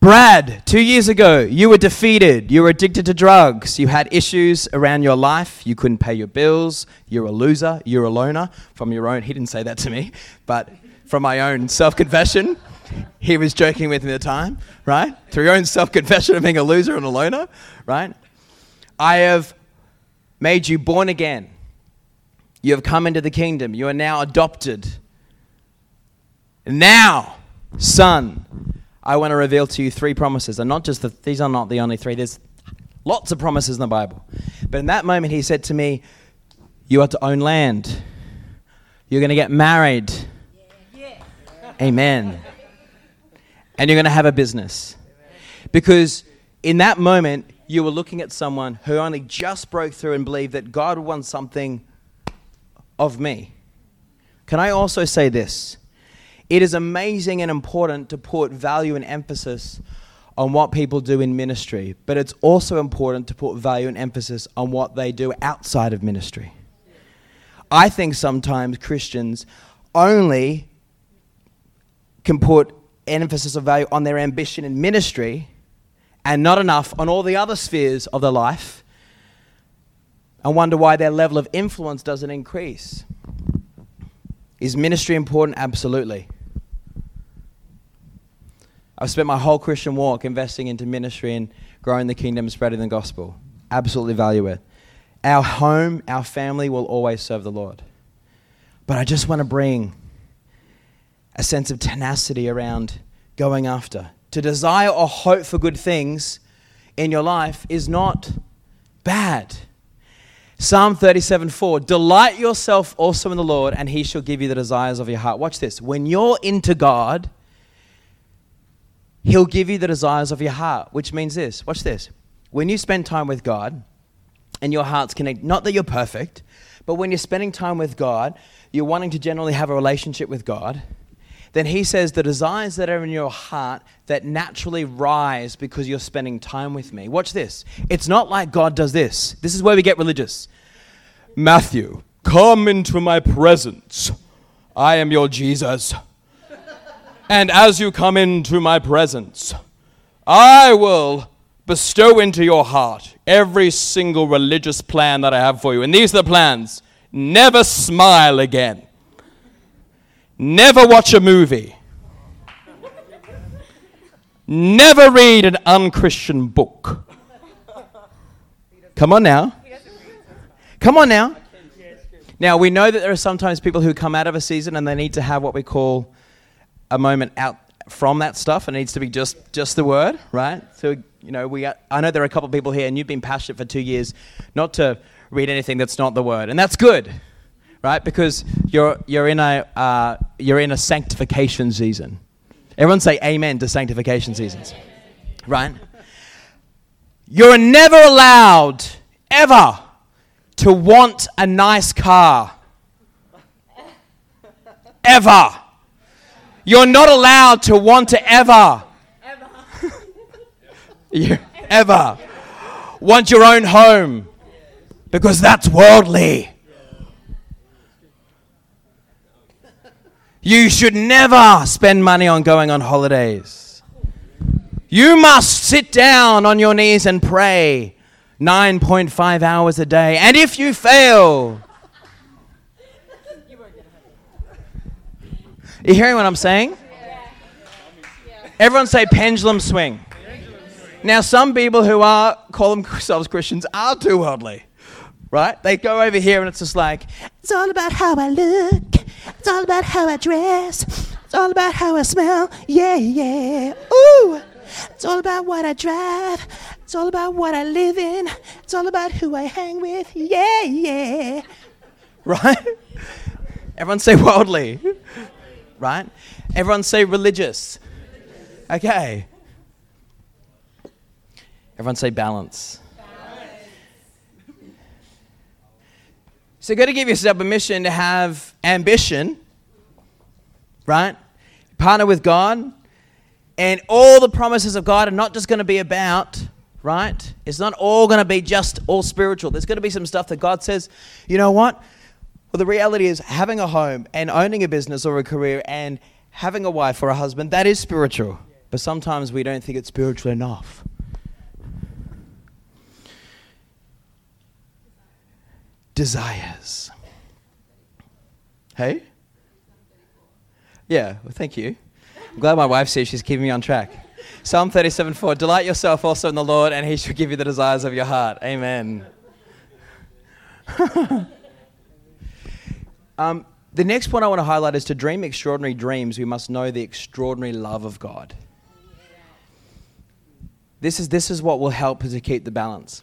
Brad, two years ago, you were defeated. You were addicted to drugs. You had issues around your life. You couldn't pay your bills. You're a loser. You're a loner. From your own, he didn't say that to me, but from my own self confession, he was joking with me at the time, right? Through your own self confession of being a loser and a loner, right? I have made you born again. You have come into the kingdom. You are now adopted. Now, son, I want to reveal to you three promises. And not just the, these are not the only three, there's lots of promises in the Bible. But in that moment, he said to me, You are to own land. You're going to get married. Yeah. Amen. And you're going to have a business. Because in that moment, you were looking at someone who only just broke through and believed that God wants something of me. Can I also say this? It is amazing and important to put value and emphasis on what people do in ministry, but it's also important to put value and emphasis on what they do outside of ministry. I think sometimes Christians only can put emphasis of value on their ambition in ministry and not enough on all the other spheres of their life and wonder why their level of influence doesn't increase. Is ministry important? Absolutely. I've spent my whole Christian walk investing into ministry and growing the kingdom, spreading the gospel. Absolutely value it. Our home, our family will always serve the Lord. But I just want to bring a sense of tenacity around going after. To desire or hope for good things in your life is not bad. Psalm 37 4 Delight yourself also in the Lord, and he shall give you the desires of your heart. Watch this. When you're into God, He'll give you the desires of your heart, which means this. Watch this. When you spend time with God and your heart's connected, not that you're perfect, but when you're spending time with God, you're wanting to generally have a relationship with God, then He says the desires that are in your heart that naturally rise because you're spending time with me. Watch this. It's not like God does this. This is where we get religious. Matthew, come into my presence. I am your Jesus. And as you come into my presence, I will bestow into your heart every single religious plan that I have for you. And these are the plans never smile again, never watch a movie, never read an unchristian book. Come on now. Come on now. Now, we know that there are sometimes people who come out of a season and they need to have what we call a moment out from that stuff. It needs to be just just the word, right? So you know, we I know there are a couple of people here, and you've been passionate for two years, not to read anything that's not the word, and that's good, right? Because you're you're in a uh, you're in a sanctification season. Everyone say amen to sanctification seasons, right? You're never allowed ever to want a nice car. Ever. You're not allowed to want to ever. Ever. you, ever. Want your own home. Because that's worldly. You should never spend money on going on holidays. You must sit down on your knees and pray 9.5 hours a day. And if you fail, You hearing what I'm saying? Everyone say pendulum swing. Now, some people who are call themselves Christians are too worldly, right? They go over here and it's just like it's all about how I look, it's all about how I dress, it's all about how I smell. Yeah, yeah. Ooh, it's all about what I drive. It's all about what I live in. It's all about who I hang with. Yeah, yeah. Right? Everyone say worldly right? Everyone say religious. Okay. Everyone say balance. So you've got to give yourself permission to have ambition, right? Partner with God. And all the promises of God are not just going to be about, right? It's not all going to be just all spiritual. There's going to be some stuff that God says, you know what? Well, the reality is having a home and owning a business or a career and having a wife or a husband, that is spiritual. But sometimes we don't think it's spiritual enough. Desires. Hey? Yeah, well, thank you. I'm glad my wife says she's keeping me on track. Psalm 37 4 Delight yourself also in the Lord, and he shall give you the desires of your heart. Amen. um, the next point I want to highlight is to dream extraordinary dreams, we must know the extraordinary love of God. This is, this is what will help to keep the balance.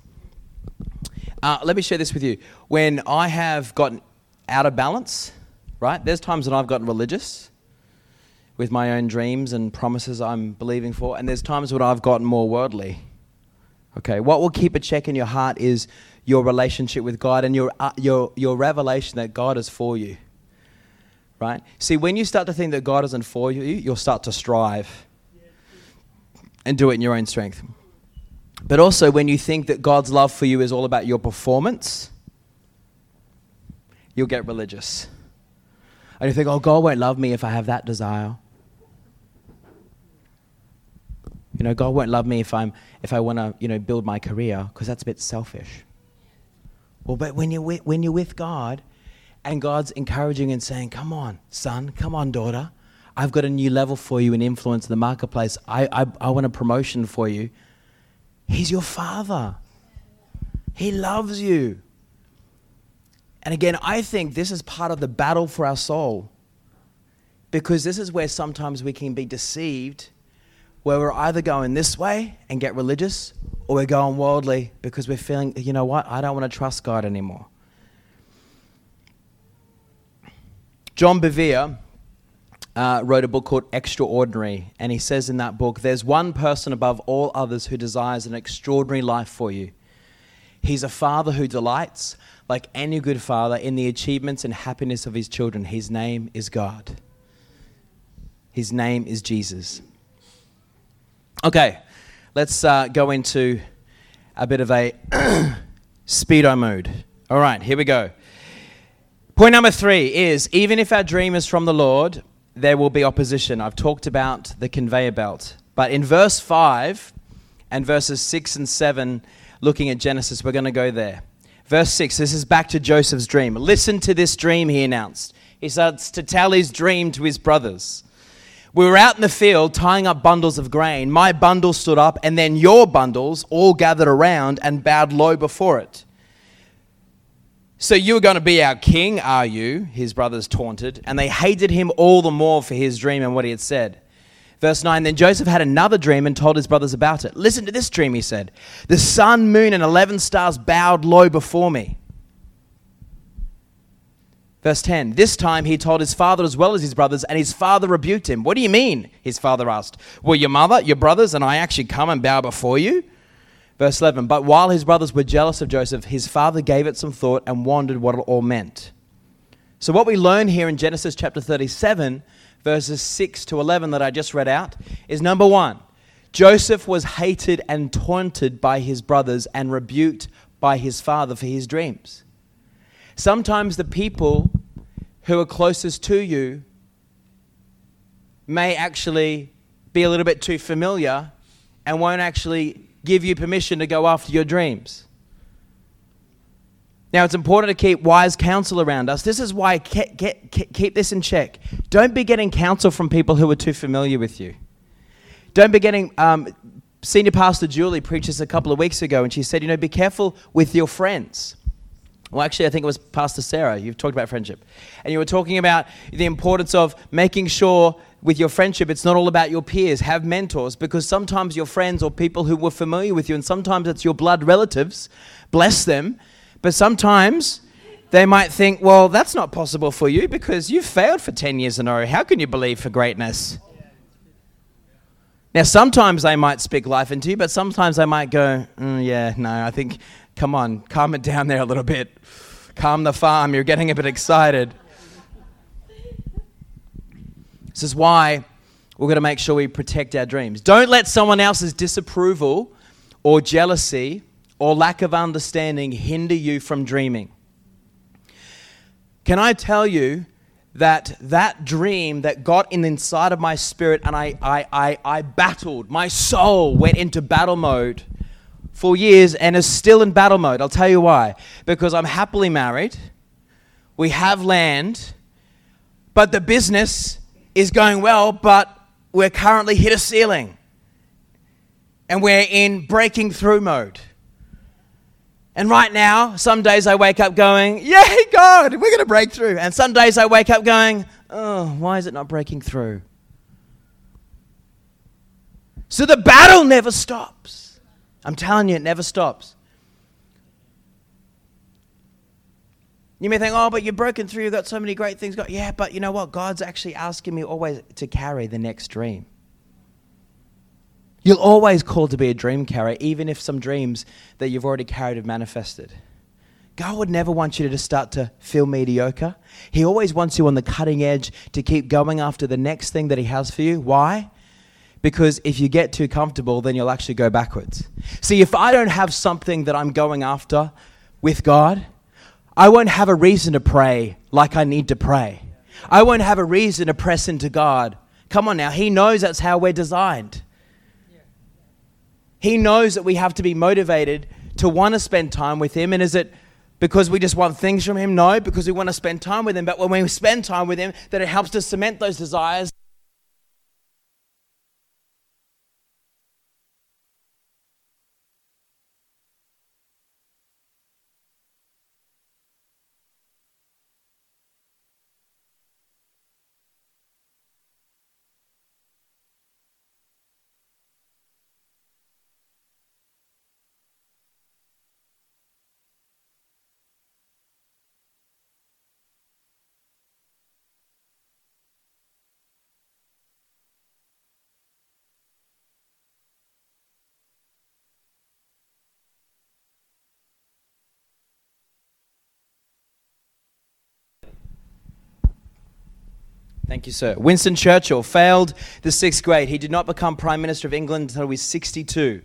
Uh, let me share this with you. When I have gotten out of balance, right, there's times when I've gotten religious with my own dreams and promises I'm believing for, and there's times when I've gotten more worldly. Okay, what will keep a check in your heart is your relationship with God and your, uh, your, your revelation that God is for you. Right? See, when you start to think that God isn't for you, you'll start to strive and do it in your own strength. But also, when you think that God's love for you is all about your performance, you'll get religious. And you think, oh, God won't love me if I have that desire. You know, God won't love me if I'm if I want to, you know, build my career because that's a bit selfish. Well, but when you're with, when you're with God, and God's encouraging and saying, "Come on, son. Come on, daughter. I've got a new level for you in influence in the marketplace. I, I, I want a promotion for you." He's your father. He loves you. And again, I think this is part of the battle for our soul. Because this is where sometimes we can be deceived where we're either going this way and get religious or we're going worldly because we're feeling, you know what, I don't want to trust God anymore. John Bevere uh, wrote a book called Extraordinary, and he says in that book, There's one person above all others who desires an extraordinary life for you. He's a father who delights, like any good father, in the achievements and happiness of his children. His name is God. His name is Jesus. Okay, let's uh, go into a bit of a speedo mode. All right, here we go. Point number three is even if our dream is from the Lord, there will be opposition. I've talked about the conveyor belt. But in verse 5 and verses 6 and 7, looking at Genesis, we're going to go there. Verse 6, this is back to Joseph's dream. Listen to this dream, he announced. He starts to tell his dream to his brothers. We were out in the field tying up bundles of grain. My bundle stood up, and then your bundles all gathered around and bowed low before it. So you are going to be our king, are you? His brothers taunted, and they hated him all the more for his dream and what he had said. Verse 9 Then Joseph had another dream and told his brothers about it. Listen to this dream, he said. The sun, moon, and 11 stars bowed low before me. Verse 10 This time he told his father as well as his brothers, and his father rebuked him. What do you mean? His father asked. Will your mother, your brothers, and I actually come and bow before you? Verse 11 But while his brothers were jealous of Joseph, his father gave it some thought and wondered what it all meant. So, what we learn here in Genesis chapter 37, verses 6 to 11, that I just read out, is number one, Joseph was hated and taunted by his brothers and rebuked by his father for his dreams. Sometimes the people who are closest to you may actually be a little bit too familiar and won't actually give you permission to go after your dreams. Now, it's important to keep wise counsel around us. This is why ke- ke- keep this in check. Don't be getting counsel from people who are too familiar with you. Don't be getting. Um, Senior Pastor Julie preached this a couple of weeks ago, and she said, you know, be careful with your friends. Well, actually, I think it was Pastor Sarah. You've talked about friendship. And you were talking about the importance of making sure with your friendship, it's not all about your peers. Have mentors because sometimes your friends or people who were familiar with you, and sometimes it's your blood relatives, bless them. But sometimes they might think, well, that's not possible for you because you've failed for 10 years in a row. How can you believe for greatness? Now, sometimes they might speak life into you, but sometimes they might go, mm, yeah, no, I think come on, calm it down there a little bit. calm the farm. You're getting a bit excited. This is why we're going to make sure we protect our dreams. Don't let someone else's disapproval or jealousy or lack of understanding hinder you from dreaming. Can I tell you that that dream that got in inside of my spirit and I, I, I, I battled, my soul went into battle mode for years and is still in battle mode. I'll tell you why. Because I'm happily married, we have land, but the business is going well, but we're currently hit a ceiling and we're in breaking through mode. And right now, some days I wake up going, Yay, God, we're going to break through. And some days I wake up going, Oh, why is it not breaking through? So the battle never stops. I'm telling you, it never stops. You may think, oh, but you're broken through, you've got so many great things. Yeah, but you know what? God's actually asking me always to carry the next dream. You'll always called to be a dream carrier, even if some dreams that you've already carried have manifested. God would never want you to just start to feel mediocre. He always wants you on the cutting edge to keep going after the next thing that He has for you. Why? Because if you get too comfortable, then you'll actually go backwards. See, if I don't have something that I'm going after with God, I won't have a reason to pray like I need to pray. I won't have a reason to press into God. Come on now, He knows that's how we're designed. He knows that we have to be motivated to want to spend time with Him. And is it because we just want things from Him? No, because we want to spend time with Him. But when we spend time with Him, that it helps to cement those desires Thank you, sir. Winston Churchill failed the sixth grade. He did not become Prime Minister of England until he was 62,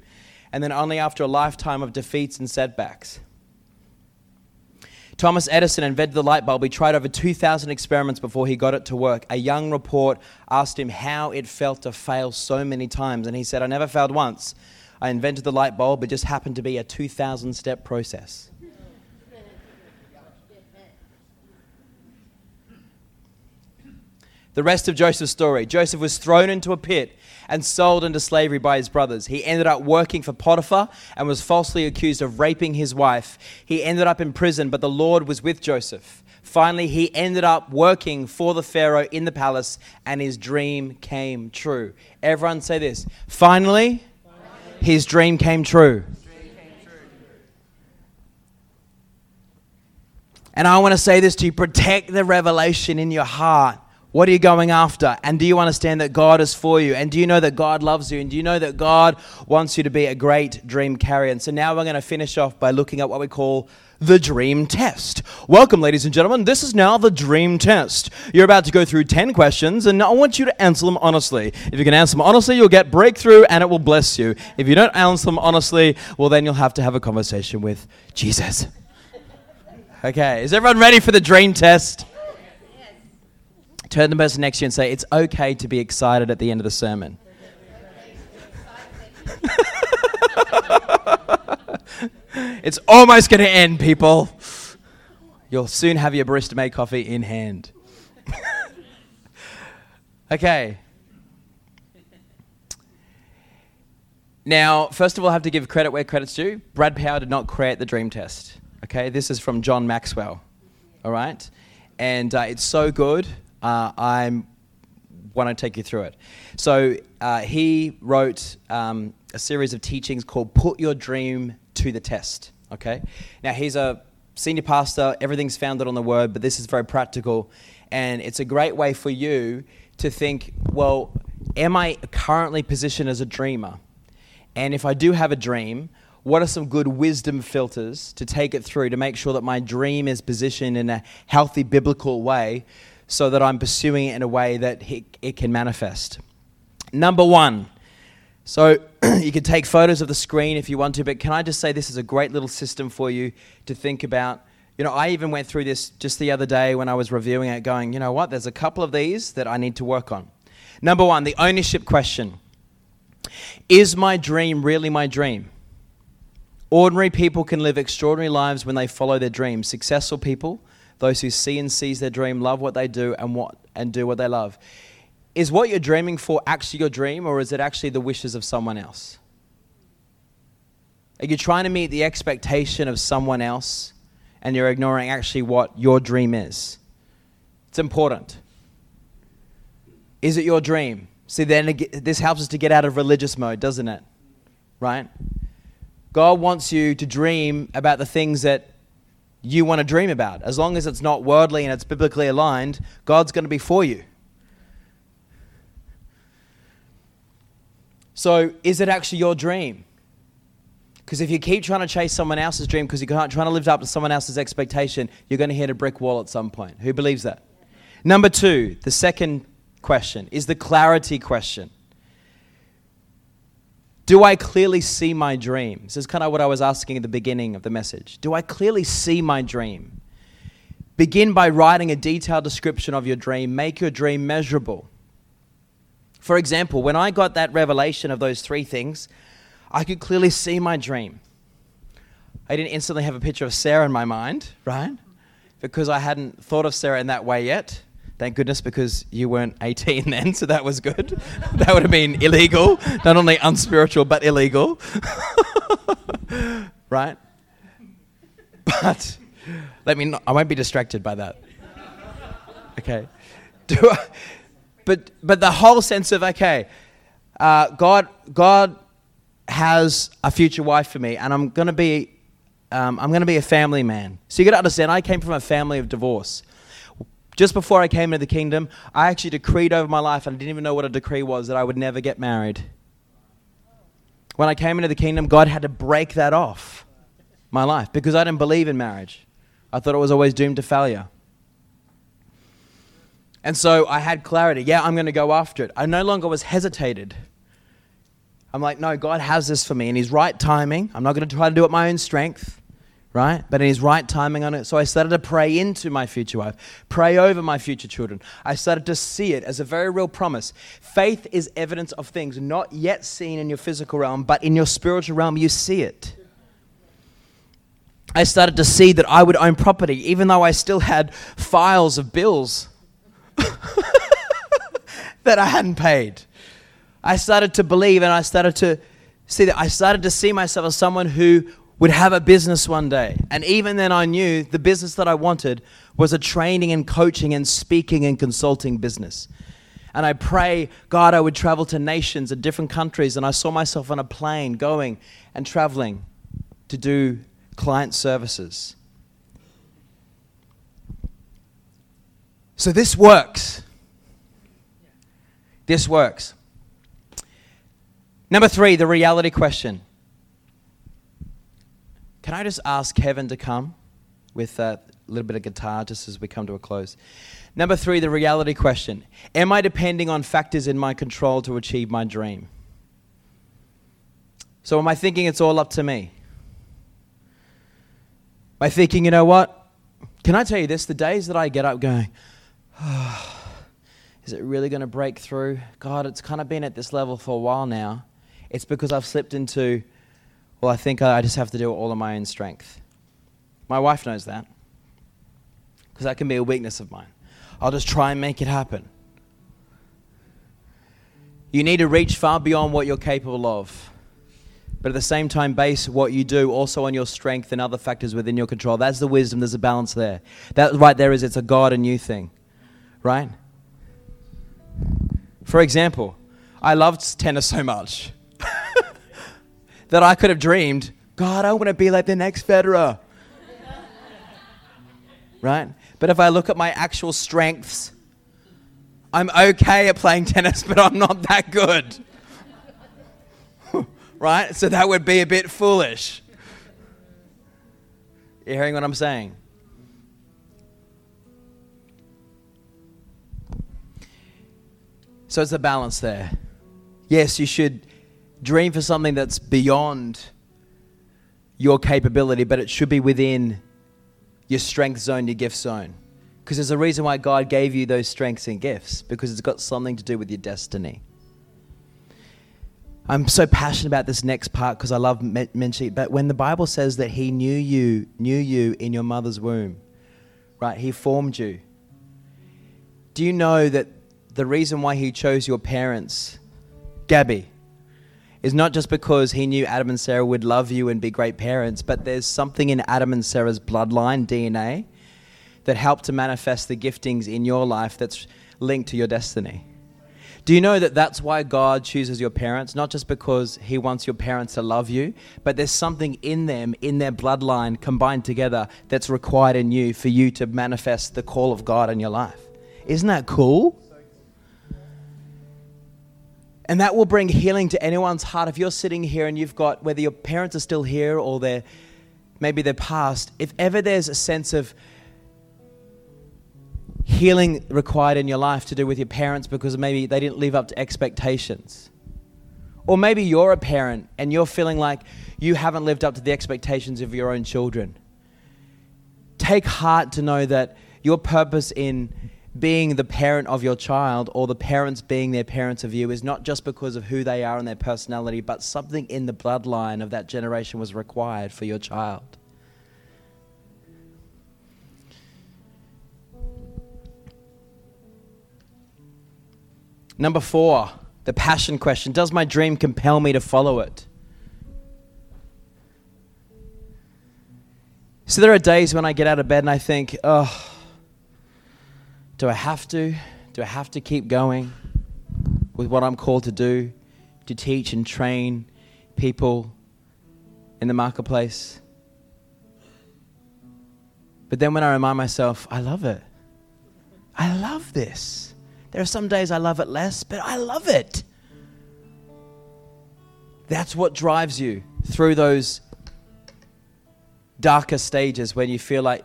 and then only after a lifetime of defeats and setbacks. Thomas Edison invented the light bulb. He tried over 2,000 experiments before he got it to work. A young report asked him how it felt to fail so many times, and he said, I never failed once. I invented the light bulb, it just happened to be a 2,000 step process. The rest of Joseph's story. Joseph was thrown into a pit and sold into slavery by his brothers. He ended up working for Potiphar and was falsely accused of raping his wife. He ended up in prison, but the Lord was with Joseph. Finally, he ended up working for the Pharaoh in the palace, and his dream came true. Everyone say this. Finally, Finally. his dream came true. And I want to say this to you protect the revelation in your heart what are you going after? And do you understand that God is for you? And do you know that God loves you? And do you know that God wants you to be a great dream carrier? And so now we're going to finish off by looking at what we call the dream test. Welcome, ladies and gentlemen. This is now the dream test. You're about to go through 10 questions, and I want you to answer them honestly. If you can answer them honestly, you'll get breakthrough and it will bless you. If you don't answer them honestly, well, then you'll have to have a conversation with Jesus. Okay, is everyone ready for the dream test? Turn the person next to you and say, It's okay to be excited at the end of the sermon. it's almost going to end, people. You'll soon have your barista made coffee in hand. okay. Now, first of all, I have to give credit where credit's due. Brad Power did not create the dream test. Okay, this is from John Maxwell. All right, and uh, it's so good uh, I want to take you through it. So uh, he wrote um, a series of teachings called "Put Your Dream to the Test." Okay. Now he's a senior pastor. Everything's founded on the Word, but this is very practical, and it's a great way for you to think. Well, am I currently positioned as a dreamer? And if I do have a dream, what are some good wisdom filters to take it through to make sure that my dream is positioned in a healthy biblical way so that I'm pursuing it in a way that it, it can manifest? Number one, so you can take photos of the screen if you want to, but can I just say this is a great little system for you to think about? You know, I even went through this just the other day when I was reviewing it, going, you know what, there's a couple of these that I need to work on. Number one, the ownership question Is my dream really my dream? Ordinary people can live extraordinary lives when they follow their dreams. Successful people, those who see and seize their dream, love what they do and what and do what they love is what you're dreaming for actually your dream, or is it actually the wishes of someone else? Are you trying to meet the expectation of someone else and you're ignoring actually what your dream is? It's important. Is it your dream? See, then this helps us to get out of religious mode, doesn't it? Right? God wants you to dream about the things that you want to dream about. As long as it's not worldly and it's biblically aligned, God's going to be for you. So, is it actually your dream? Because if you keep trying to chase someone else's dream because you're trying to live up to someone else's expectation, you're going to hit a brick wall at some point. Who believes that? Number two, the second question is the clarity question. Do I clearly see my dream? This is kind of what I was asking at the beginning of the message. Do I clearly see my dream? Begin by writing a detailed description of your dream. Make your dream measurable. For example, when I got that revelation of those three things, I could clearly see my dream. I didn't instantly have a picture of Sarah in my mind, right? Because I hadn't thought of Sarah in that way yet. Thank goodness, because you weren't 18 then, so that was good. that would have been illegal, not only unspiritual, but illegal. right? But let me, not, I won't be distracted by that. Okay. Do I, but but the whole sense of okay, uh, God God has a future wife for me, and I'm gonna be um, I'm gonna be a family man. So you got to understand, I came from a family of divorce. Just before I came into the kingdom, I actually decreed over my life, and I didn't even know what a decree was that I would never get married. When I came into the kingdom, God had to break that off my life because I didn't believe in marriage. I thought it was always doomed to failure. And so I had clarity. Yeah, I'm going to go after it. I no longer was hesitated. I'm like, no, God has this for me in His right timing. I'm not going to try to do it my own strength, right? But in His right timing on it. So I started to pray into my future wife, pray over my future children. I started to see it as a very real promise. Faith is evidence of things not yet seen in your physical realm, but in your spiritual realm, you see it. I started to see that I would own property, even though I still had files of bills that I hadn't paid. I started to believe and I started to see that I started to see myself as someone who would have a business one day. And even then, I knew the business that I wanted was a training and coaching and speaking and consulting business. And I pray, God, I would travel to nations and different countries. And I saw myself on a plane going and traveling to do client services. So this works. This works. Number three, the reality question. Can I just ask Kevin to come with a little bit of guitar just as we come to a close? Number three, the reality question. Am I depending on factors in my control to achieve my dream? So, am I thinking it's all up to me? Am I thinking, you know what? Can I tell you this? The days that I get up going, is it really going to break through? God, it's kind of been at this level for a while now. It's because I've slipped into, well, I think I just have to do it all on my own strength. My wife knows that because that can be a weakness of mine. I'll just try and make it happen. You need to reach far beyond what you're capable of. But at the same time, base what you do also on your strength and other factors within your control. That's the wisdom. There's a balance there. That right there is it's a God and you thing right? For example, I loved tennis so much that I could have dreamed, God, I want to be like the next Federer. right? But if I look at my actual strengths, I'm okay at playing tennis, but I'm not that good. right? So that would be a bit foolish. You hearing what I'm saying? So it's a balance there. Yes, you should dream for something that's beyond your capability, but it should be within your strength zone, your gift zone. Because there's a reason why God gave you those strengths and gifts, because it's got something to do with your destiny. I'm so passionate about this next part because I love mentioning. But when the Bible says that He knew you, knew you in your mother's womb, right? He formed you. Do you know that the reason why He chose your parents, Gabby, is not just because He knew Adam and Sarah would love you and be great parents, but there's something in Adam and Sarah's bloodline, DNA, that help to manifest the giftings in your life that's linked to your destiny. Do you know that that's why God chooses your parents? Not just because He wants your parents to love you, but there's something in them, in their bloodline combined together, that's required in you for you to manifest the call of God in your life. Isn't that cool? And that will bring healing to anyone's heart. If you're sitting here and you've got, whether your parents are still here or they're maybe they're past, if ever there's a sense of healing required in your life to do with your parents because maybe they didn't live up to expectations. Or maybe you're a parent and you're feeling like you haven't lived up to the expectations of your own children. Take heart to know that your purpose in being the parent of your child or the parents being their parents of you is not just because of who they are and their personality, but something in the bloodline of that generation was required for your child. Number four, the passion question Does my dream compel me to follow it? So there are days when I get out of bed and I think, oh, do I have to? Do I have to keep going with what I'm called to do? To teach and train people in the marketplace? But then when I remind myself, I love it. I love this. There are some days I love it less, but I love it. That's what drives you through those darker stages when you feel like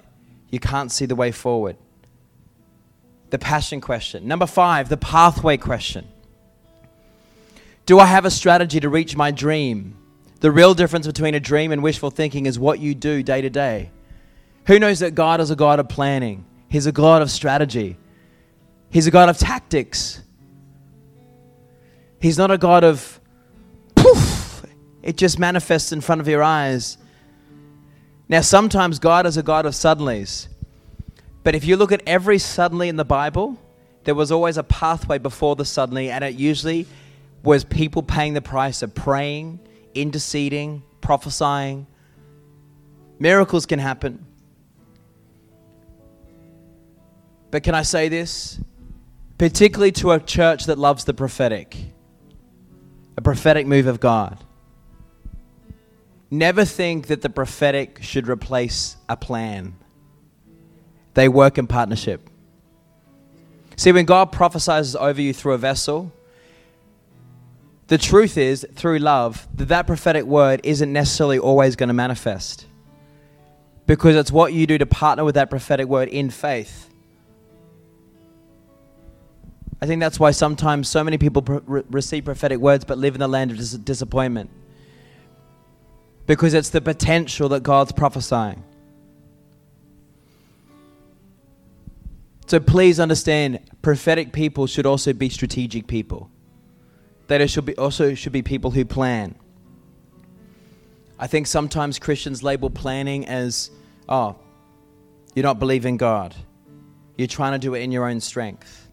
you can't see the way forward. The passion question. Number five, the pathway question. Do I have a strategy to reach my dream? The real difference between a dream and wishful thinking is what you do day to day. Who knows that God is a God of planning? He's a God of strategy. He's a God of tactics. He's not a God of poof, it just manifests in front of your eyes. Now, sometimes God is a God of suddenlies. But if you look at every suddenly in the Bible, there was always a pathway before the suddenly, and it usually was people paying the price of praying, interceding, prophesying. Miracles can happen. But can I say this? particularly to a church that loves the prophetic, a prophetic move of God. Never think that the prophetic should replace a plan. They work in partnership. See, when God prophesies over you through a vessel, the truth is, through love, that that prophetic word isn't necessarily always going to manifest. Because it's what you do to partner with that prophetic word in faith I think that's why sometimes so many people receive prophetic words but live in the land of dis- disappointment. Because it's the potential that God's prophesying. So please understand, prophetic people should also be strategic people. They should be also should be people who plan. I think sometimes Christians label planning as, oh, you don't believe in God. You're trying to do it in your own strength.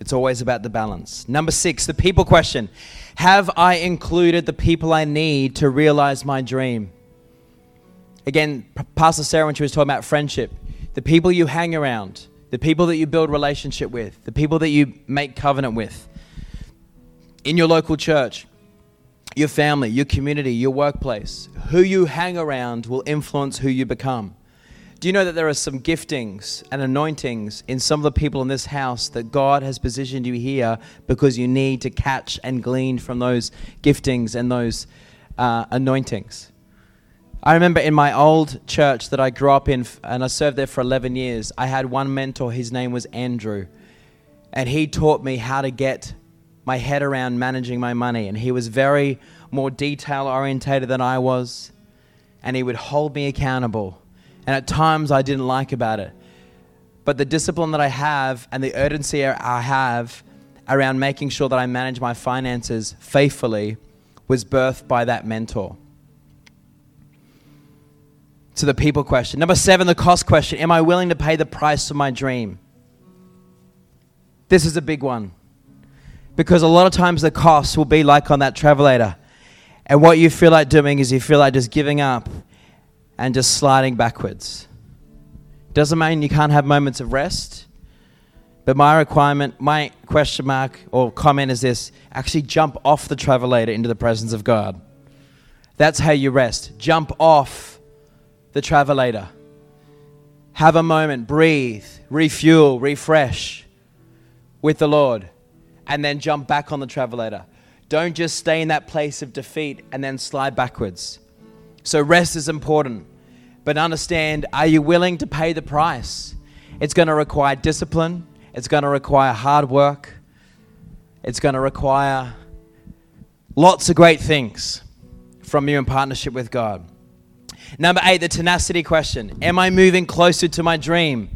It's always about the balance. Number six, the people question Have I included the people I need to realize my dream? Again, Pastor Sarah, when she was talking about friendship, the people you hang around, the people that you build relationship with, the people that you make covenant with, in your local church, your family, your community, your workplace, who you hang around will influence who you become. Do you know that there are some giftings and anointings in some of the people in this house that God has positioned you here because you need to catch and glean from those giftings and those uh, anointings? I remember in my old church that I grew up in, and I served there for 11 years, I had one mentor, his name was Andrew. And he taught me how to get my head around managing my money. And he was very more detail orientated than I was. And he would hold me accountable. And at times I didn't like about it. But the discipline that I have and the urgency I have around making sure that I manage my finances faithfully was birthed by that mentor to the people question. Number seven, the cost question. Am I willing to pay the price of my dream? This is a big one. Because a lot of times the cost will be like on that travelator. And what you feel like doing is you feel like just giving up and just sliding backwards. Doesn't mean you can't have moments of rest. But my requirement, my question mark or comment is this actually jump off the travelator into the presence of God. That's how you rest. Jump off the travelator. Have a moment, breathe, refuel, refresh with the Lord, and then jump back on the travelator. Don't just stay in that place of defeat and then slide backwards. So, rest is important, but understand are you willing to pay the price? It's going to require discipline, it's going to require hard work, it's going to require lots of great things from you in partnership with God. Number eight, the tenacity question Am I moving closer to my dream?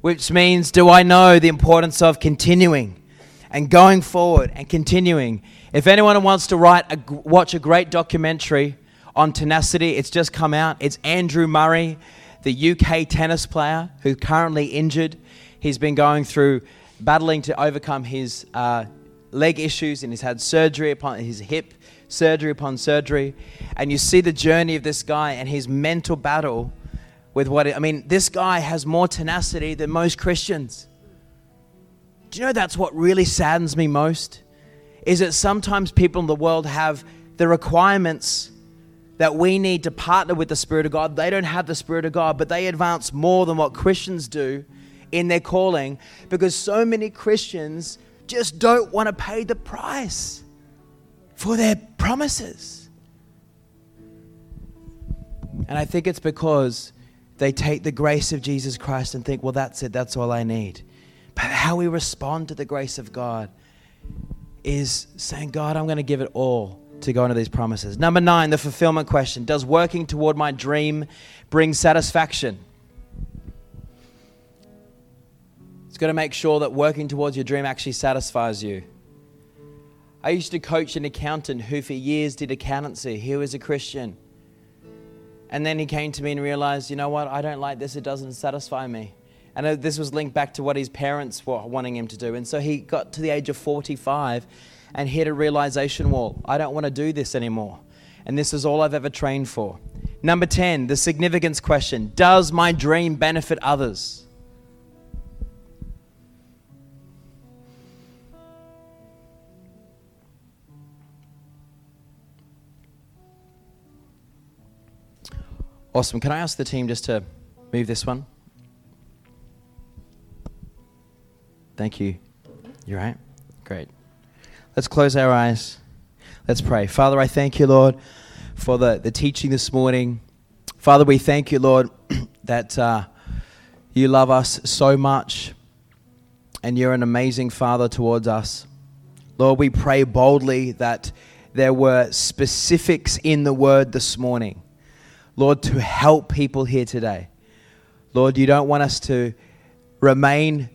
Which means, do I know the importance of continuing and going forward and continuing? If anyone wants to write a, watch a great documentary on tenacity, it's just come out. It's Andrew Murray, the UK tennis player who's currently injured. He's been going through battling to overcome his uh, leg issues and he's had surgery upon his hip surgery upon surgery. And you see the journey of this guy and his mental battle with what it, I mean, this guy has more tenacity than most Christians. Do you know that's what really saddens me most? Is that sometimes people in the world have the requirements that we need to partner with the Spirit of God. They don't have the Spirit of God, but they advance more than what Christians do in their calling because so many Christians just don't want to pay the price for their promises. And I think it's because they take the grace of Jesus Christ and think, well, that's it, that's all I need. But how we respond to the grace of God is saying, God, I'm going to give it all to go into these promises. Number nine, the fulfillment question Does working toward my dream bring satisfaction? It's got to make sure that working towards your dream actually satisfies you. I used to coach an accountant who for years did accountancy. He was a Christian. And then he came to me and realized, you know what, I don't like this, it doesn't satisfy me. And uh, this was linked back to what his parents were wanting him to do. And so he got to the age of 45 and hit a realization wall I don't want to do this anymore. And this is all I've ever trained for. Number 10, the significance question Does my dream benefit others? Awesome. Can I ask the team just to move this one? Thank you. You're right? Great. Let's close our eyes. Let's pray. Father, I thank you, Lord, for the, the teaching this morning. Father, we thank you, Lord, that uh, you love us so much and you're an amazing Father towards us. Lord, we pray boldly that there were specifics in the word this morning Lord, to help people here today. Lord, you don't want us to remain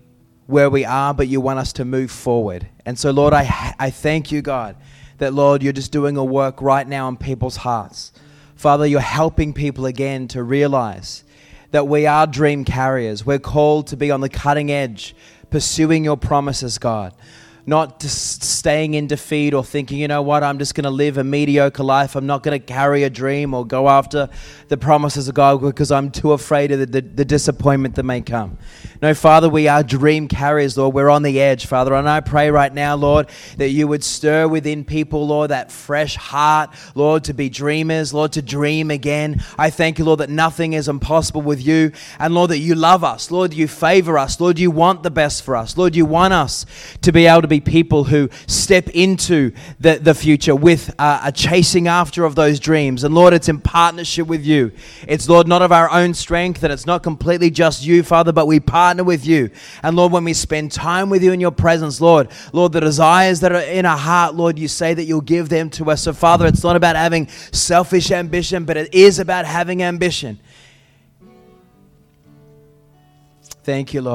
where we are, but you want us to move forward. And so, Lord, I, I thank you, God, that, Lord, you're just doing a work right now in people's hearts. Father, you're helping people again to realize that we are dream carriers. We're called to be on the cutting edge, pursuing your promises, God. Not just staying in defeat or thinking, you know what, I'm just going to live a mediocre life. I'm not going to carry a dream or go after the promises of God because I'm too afraid of the, the, the, disappointment that may come. No, Father, we are dream carriers, Lord. We're on the edge, Father. And I pray right now, Lord, that you would stir within people, Lord, that fresh heart, Lord, to be dreamers, Lord, to dream again. I thank you, Lord, that nothing is impossible with you. And Lord, that you love us. Lord, you favor us. Lord, you want the best for us. Lord, you want us to be able to be be people who step into the, the future with uh, a chasing after of those dreams. And Lord, it's in partnership with you. It's, Lord, not of our own strength, and it's not completely just you, Father, but we partner with you. And Lord, when we spend time with you in your presence, Lord, Lord, the desires that are in our heart, Lord, you say that you'll give them to us. So, Father, it's not about having selfish ambition, but it is about having ambition. Thank you, Lord.